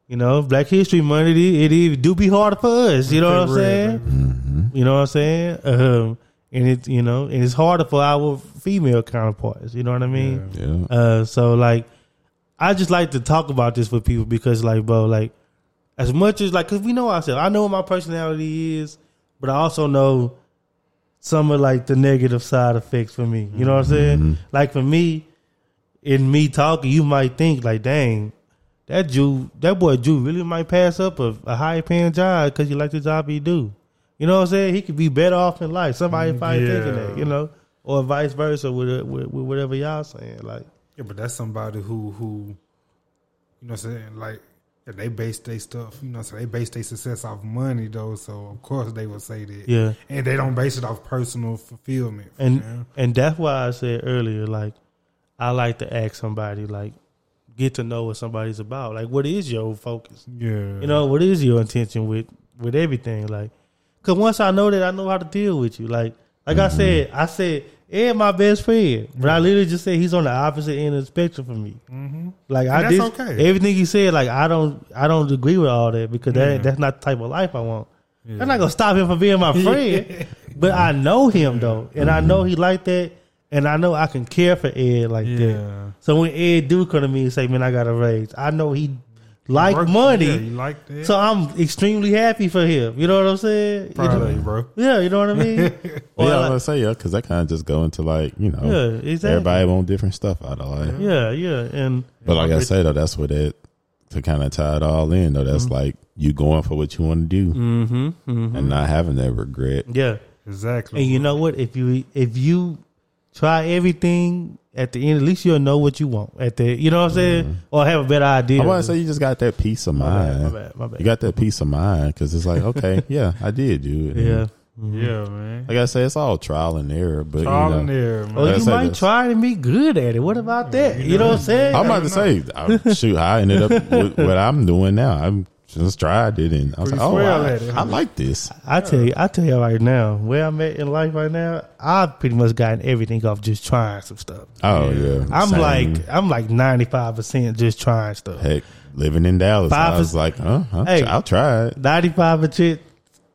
you know, Black History Month it, it, it do be hard for us. You know what I'm saying? Mm-hmm. You know what I'm saying? Um, and it you know, and it's harder for our female counterparts. You know what I mean? Yeah. Uh, so like, I just like to talk about this with people because like, bro, like, as much as like, cause we know ourselves. I know what my personality is, but I also know some of like the negative side effects for me. You know what I'm saying? Mm-hmm. Like for me, in me talking, you might think like, dang, that Jew, that boy Jew really might pass up a, a high paying job because you like the job he do. You know what I'm saying? He could be better off in life. Somebody mm, probably Yeah. thinking that, you know, or vice versa with, with, with whatever y'all saying. Like, Yeah, but that's somebody who who you know what I'm saying, like if they base their stuff, you know, so they base their success off money though, so of course they would say that. yeah. And they don't base it off personal fulfillment. and and that's why I said earlier, like I like to ask somebody, like get to know what somebody's about. Like, what is your focus? yeah. You know, what is your intention with with everything? Like, cause once I know that, I know how to deal with you. Like, like I mm-hmm. said, I said Ed my best friend, but I literally just said he's on the opposite end of the spectrum from me. hmm Like I And did okay. everything he said. Like I don't, I don't agree with all that because Yeah. that that's not the type of life I want. Yeah. I'm not gonna stop him from being my friend, but I know him though, and I know he like that, and I know I can care for Ed like that. So when Ed do come to me and say, "Man, I got a raise," I know he like Work- money, Yeah, you like that? so I'm extremely happy for him. You know what I'm saying? You know- of you, bro. Yeah, you know what I mean. Yeah, Or I was like- gonna say yeah, because that kind of just go into like you know, yeah, exactly. everybody want different stuff out of life. Yeah, yeah, and But like I say though, that's what it to kind of tie it all in though. That's like you going for what you want to do mm-hmm, mm-hmm. and not having that regret. yeah. Exactly. And you know what? If you if you try everything at the end, at least you'll know what you want at the. You know what I'm saying? Mm-hmm. Or have a better idea. I want to say you just got that peace of my bad, mind. my bad, my bad. You got that peace of mind because it's like, okay, yeah, I did do it. Mm-hmm. yeah. yeah, man. Like I say, it's all trial and error. But Trial you know, and error, man. Oh, or Like you might that's- try and be good at it. What about that? You know what I'm saying? I'm about to say, I, shoot, I ended up with what I'm doing now. I'm just tried it and I was Pretty like, oh, I, it, I like this. I tell you, I tell you right now, where I'm at in life right now, I've pretty much gotten everything off just trying some stuff. Oh yeah, I'm Same. like, I'm like 95 percent just trying stuff. heck, living in Dallas, Five I was like, uh, huh, I'll, Hey. I'll try it. 95 percent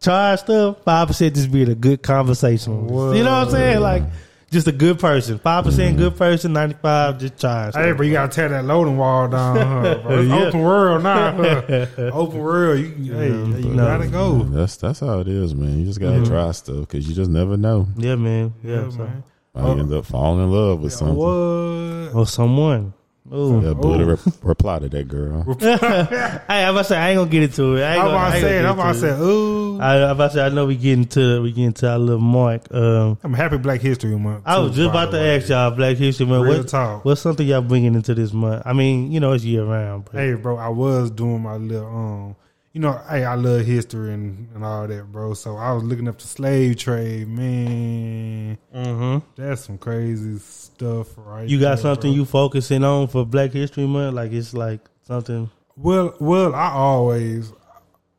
try stuff, five percent just being a good conversation. You know what I'm saying? Like just a good person. Five percent good person, ninety five just trying stuff. Hey, but you gotta tear that loading wall down, huh, bro. It's Yeah. open world now. Huh? open world. You, can- hey, you gotta go. That's that's how it is, man. You just gotta Mm-hmm. try stuff because you just never know. yeah, man. Yeah, Yeah, so. man. I end up falling in love with something. What? Or someone. Ooh. Yeah, Buddha re- reply to that girl. Hey, I'm about to say I ain't gonna get into it. I ain't I'm gonna, about to say it. I'm get about to say, ooh. I, I'm about to say I know we getting to we getting to our little mark. Um, I'm happy Black History Month. I was too, just about to way. ask y'all Black History Month. Real What, talk. what's something y'all bringing into this month? I mean, you know, it's year round. But Hey, bro, I was doing my little, um, you know, hey, I love history and, and all that, bro. So I was looking up the slave trade, man. hmm That's some crazy stuff, right? you got there, something bro. you focusing on for Black History Month? Like it's like something. Well, well, I always,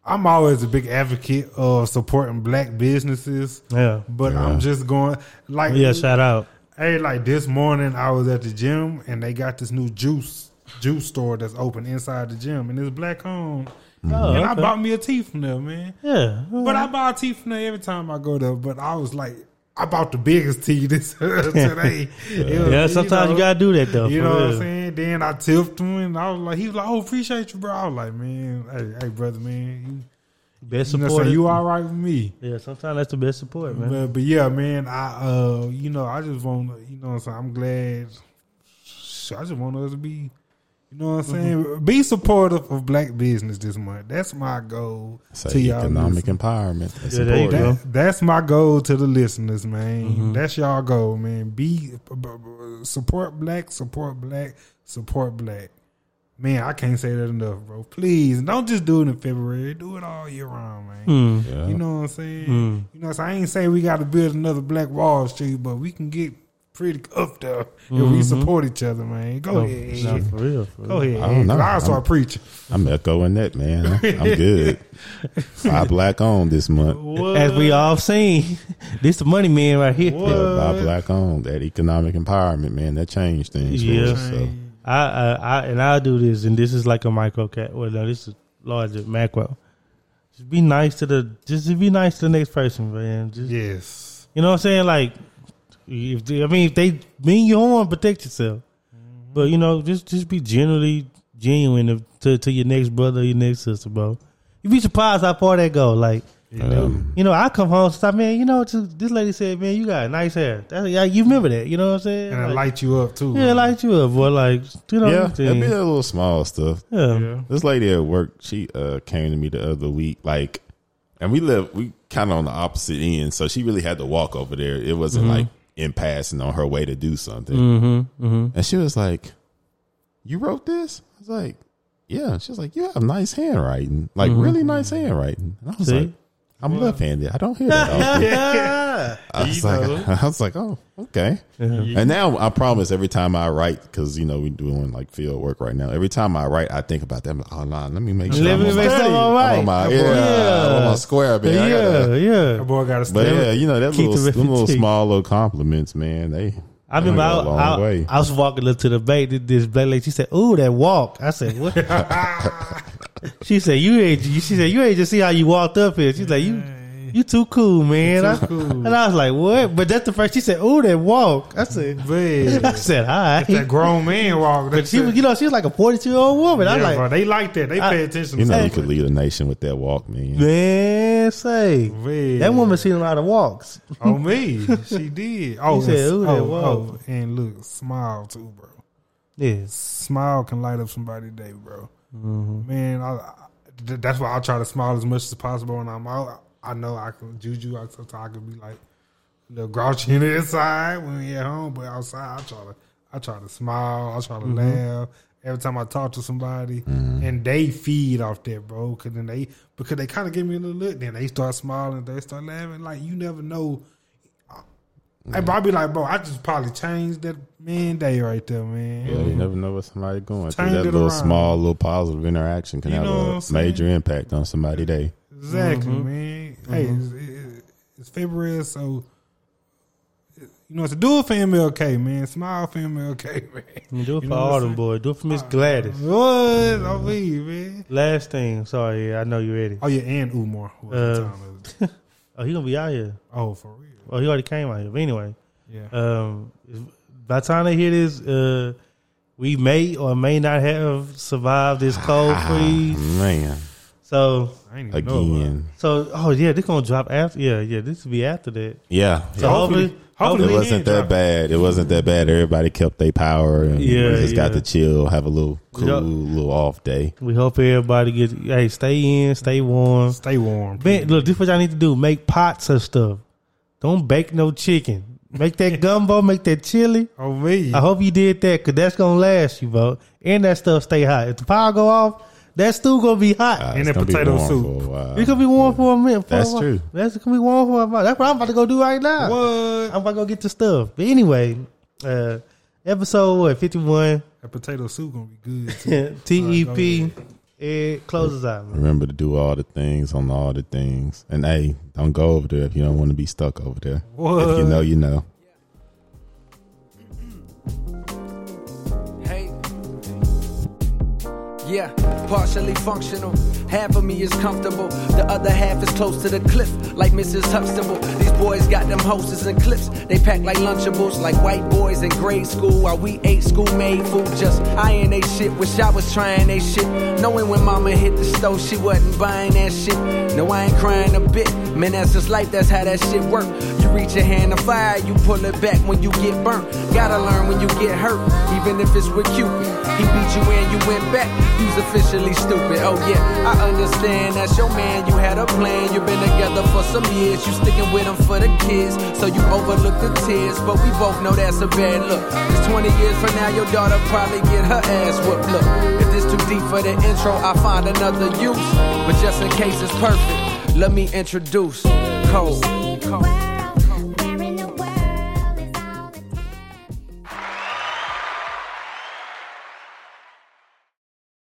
I'm always a big advocate of supporting black businesses, Yeah. but Yeah. I'm just going like, Yeah. Shout out. hey, like this morning I was at the gym and they got this new juice juice store that's open inside the gym and it's black owned. Oh, and I bought me a tea from there, man. Yeah. But I buy a tea from there every time I go there. But I was like, I bought the biggest tea this today. Was, Yeah, sometimes you, know, gotta do that though. You know what. I'm saying? Then I tipped him, and I was like, he was like, "Oh, appreciate you, bro." I was like, "Man, hey, hey brother, man, Best you, you know, what support. you all right with me?" Yeah, sometimes that's the best support, man. But, but yeah, man, I uh, you know, I just want to, you know, what I'm saying I'm glad. I just want us to be, you know, what I'm saying, Mm-hmm. be supportive of black business this month. That's my goal Say to y'all. economic listeners. empowerment. That's Yeah, there you go. That, that's my goal to the listeners, man. Mm-hmm. That's y'all goal, man. Be support black, support black, support black. Man, I can't say that enough, bro. Please don't just do it in February. Do it all year round, man. Hmm. Yeah. You know what I'm saying? Hmm. You know, so I ain't saying we got to build another Black Wall Street, but we can get pretty up there if we support each other, man. Go No, ahead, Mm-hmm. no, for real. For go real. ahead. I don't know. I'll start I'm- preaching. I'm echoing that, man. I'm good. Five black on this month. As we all seen, this the money man right here. What? Yeah, by black owned. That economic empowerment, man, that changed things. for Yeah. us, so. I, I, I, and I'll do this, and this is like a micro cat. Well, no, this is larger macro. Just be nice to the, just be nice to the next person, man. Just, Yes. you know what I'm saying? Like, if they, I mean, if they mean you on, protect yourself. But you know, just just be generally genuine to to your next brother, your next sister, bro. You be surprised how far that go. Like, Um, you know, I come home and stop, man. You know, to, this lady said, man, you got nice hair. That's, yeah, you remember that? You know what I'm saying? And it Like, light you up too. yeah, man. light you up, boy. Like, you know, yeah, what it'd be saying? a little small stuff. yeah. Yeah. This lady at work, she uh, came to me the other week, like, and we live, we kind of on the opposite end, so she really had to walk over there. It wasn't like in passing on her way to do something, Mm-hmm, mm-hmm. and she was like, "You wrote this?" I was like, "Yeah." She was like, "You have nice handwriting, like really nice handwriting." And I was See? like, "I'm left-handed. I don't hear that." often." Yeah. I was like, I was like, oh, okay. And now I promise every time I write, because you know we're doing like field work right now. Every time I write, I think about that. I'm like, oh, nah, let me make sure Let I'm me on make my, something all I'm right. on my, That yeah, I'm on my square, man. I Yeah, gotta- yeah. That boy got to but yeah, you know that Keep little, the them little reputation. small little compliments, man. They I they remember go I, a long I, way. I was walking up to the bank. This, this black lady, she said, "Ooh, that walk." I said, "What?" she said, "You ain't." She said, "You ain't just see how you walked up here." She's like, "You, you too cool, man." I- cool. And I was like, "What?" But that's the first. She said, "Oh, that walk." I said, Man, "I said, hi." that grown man walk. But she was, you know, she was like a forty-two year old woman. I yeah, was like, bro, they like that. They I- pay attention. You to know you could lead a nation with that walk, man. man, say Man. that woman seen a lot of walks. Oh me, she did. Oh, He said, and- "Ooh, that oh, oh walk." oh, and look, smile too, bro. Yes, Smile can light up somebody's day, bro. Mm-hmm. Man, I, I, that's why I try to smile as much as possible when I'm out. I know I can juju. I sometimes I can be like a little grouchy on the inside when we at home, but outside I try to I try to smile. I try to laugh every time I talk to somebody, and they feed off that, bro. Because then they because they kind of give me a little look, then they start smiling, they start laughing. Like you never know. Hey, bro, I be like, bro, I just probably changed that man day right there, man. Yeah, you never know where somebody going through. Change That it little around. small, little positive interaction can You have know what I'm a major impact on somebody day. Exactly, Mm-hmm. man. Hey, it's, it- it's February, so you know, to do it for MLK, man. Smile for MLK, man. You do it You for know what all I'm them saying? Do it for Miss Gladys. What? Oh, me, man. Last thing, sorry, I know you're ready. Oh yeah, and Umar. was Uh, the time of- Oh, he gonna be out here. oh, for real. Oh, he already came out here. But anyway, Yeah. um, by the time they hear this, uh, we may or may not have survived this cold freeze. Man, So, I ain't even know again, so oh yeah, this gonna drop after. Yeah, yeah, this will be after that. yeah. So hopefully- hopefully, hopefully It wasn't that bad. It wasn't that bad. Everybody kept their power and Yeah, we just got yeah. to chill, have a little cool, Yeah. little off day. we hope everybody gets. Hey, stay in, stay warm. Stay warm. Man, look, this is what y'all need to do: make pots of stuff. Don't bake no chicken. Make that gumbo, make that chili. Oh me. I hope you did that because that's gonna last you, bro. And that stuff stay hot. If the power go off, that stew gonna be hot. Uh, And it's that gonna be potato warm soup. for a while. It could be warm for a minute. For That's while. true. That's gonna be warm for a while. That's what I'm about to go do right now. What? I'm about to go get the stuff. But anyway, uh, episode what fifty one. That potato soup gonna be good. TEP. It closes out. Man. Remember to do all the things on all the things. And hey, don't go over there if you don't want to be stuck over there. What? If you know, you know. Yeah, partially functional. Half of me is comfortable, the other half is close to the cliff, like Mrs. Huxtable. These boys got them hoses and clips, they pack like Lunchables, like white boys in grade school while we ate school made food. Just eyeing they shit, wish I was trying they shit. Knowing when mama hit the stove, she wasn't buying that shit. No, I ain't crying a bit, man, that's just life, that's how that shit work. You reach your hand to fire, you pull it back when you get burnt. Gotta learn when you get hurt, even if it's with Cupid. He beat you and you went back, you's officially stupid. Oh yeah, I understand that's your man, you had a plan. You've been together for some years, you sticking with him for the kids. So you overlook the tears, but we both know that's a bad look. Cause 20 years from now, your daughter probably get her ass whooped. Look, if this too deep for the intro, I find another use. But just in case it's perfect, let me introduce Cole. Cole.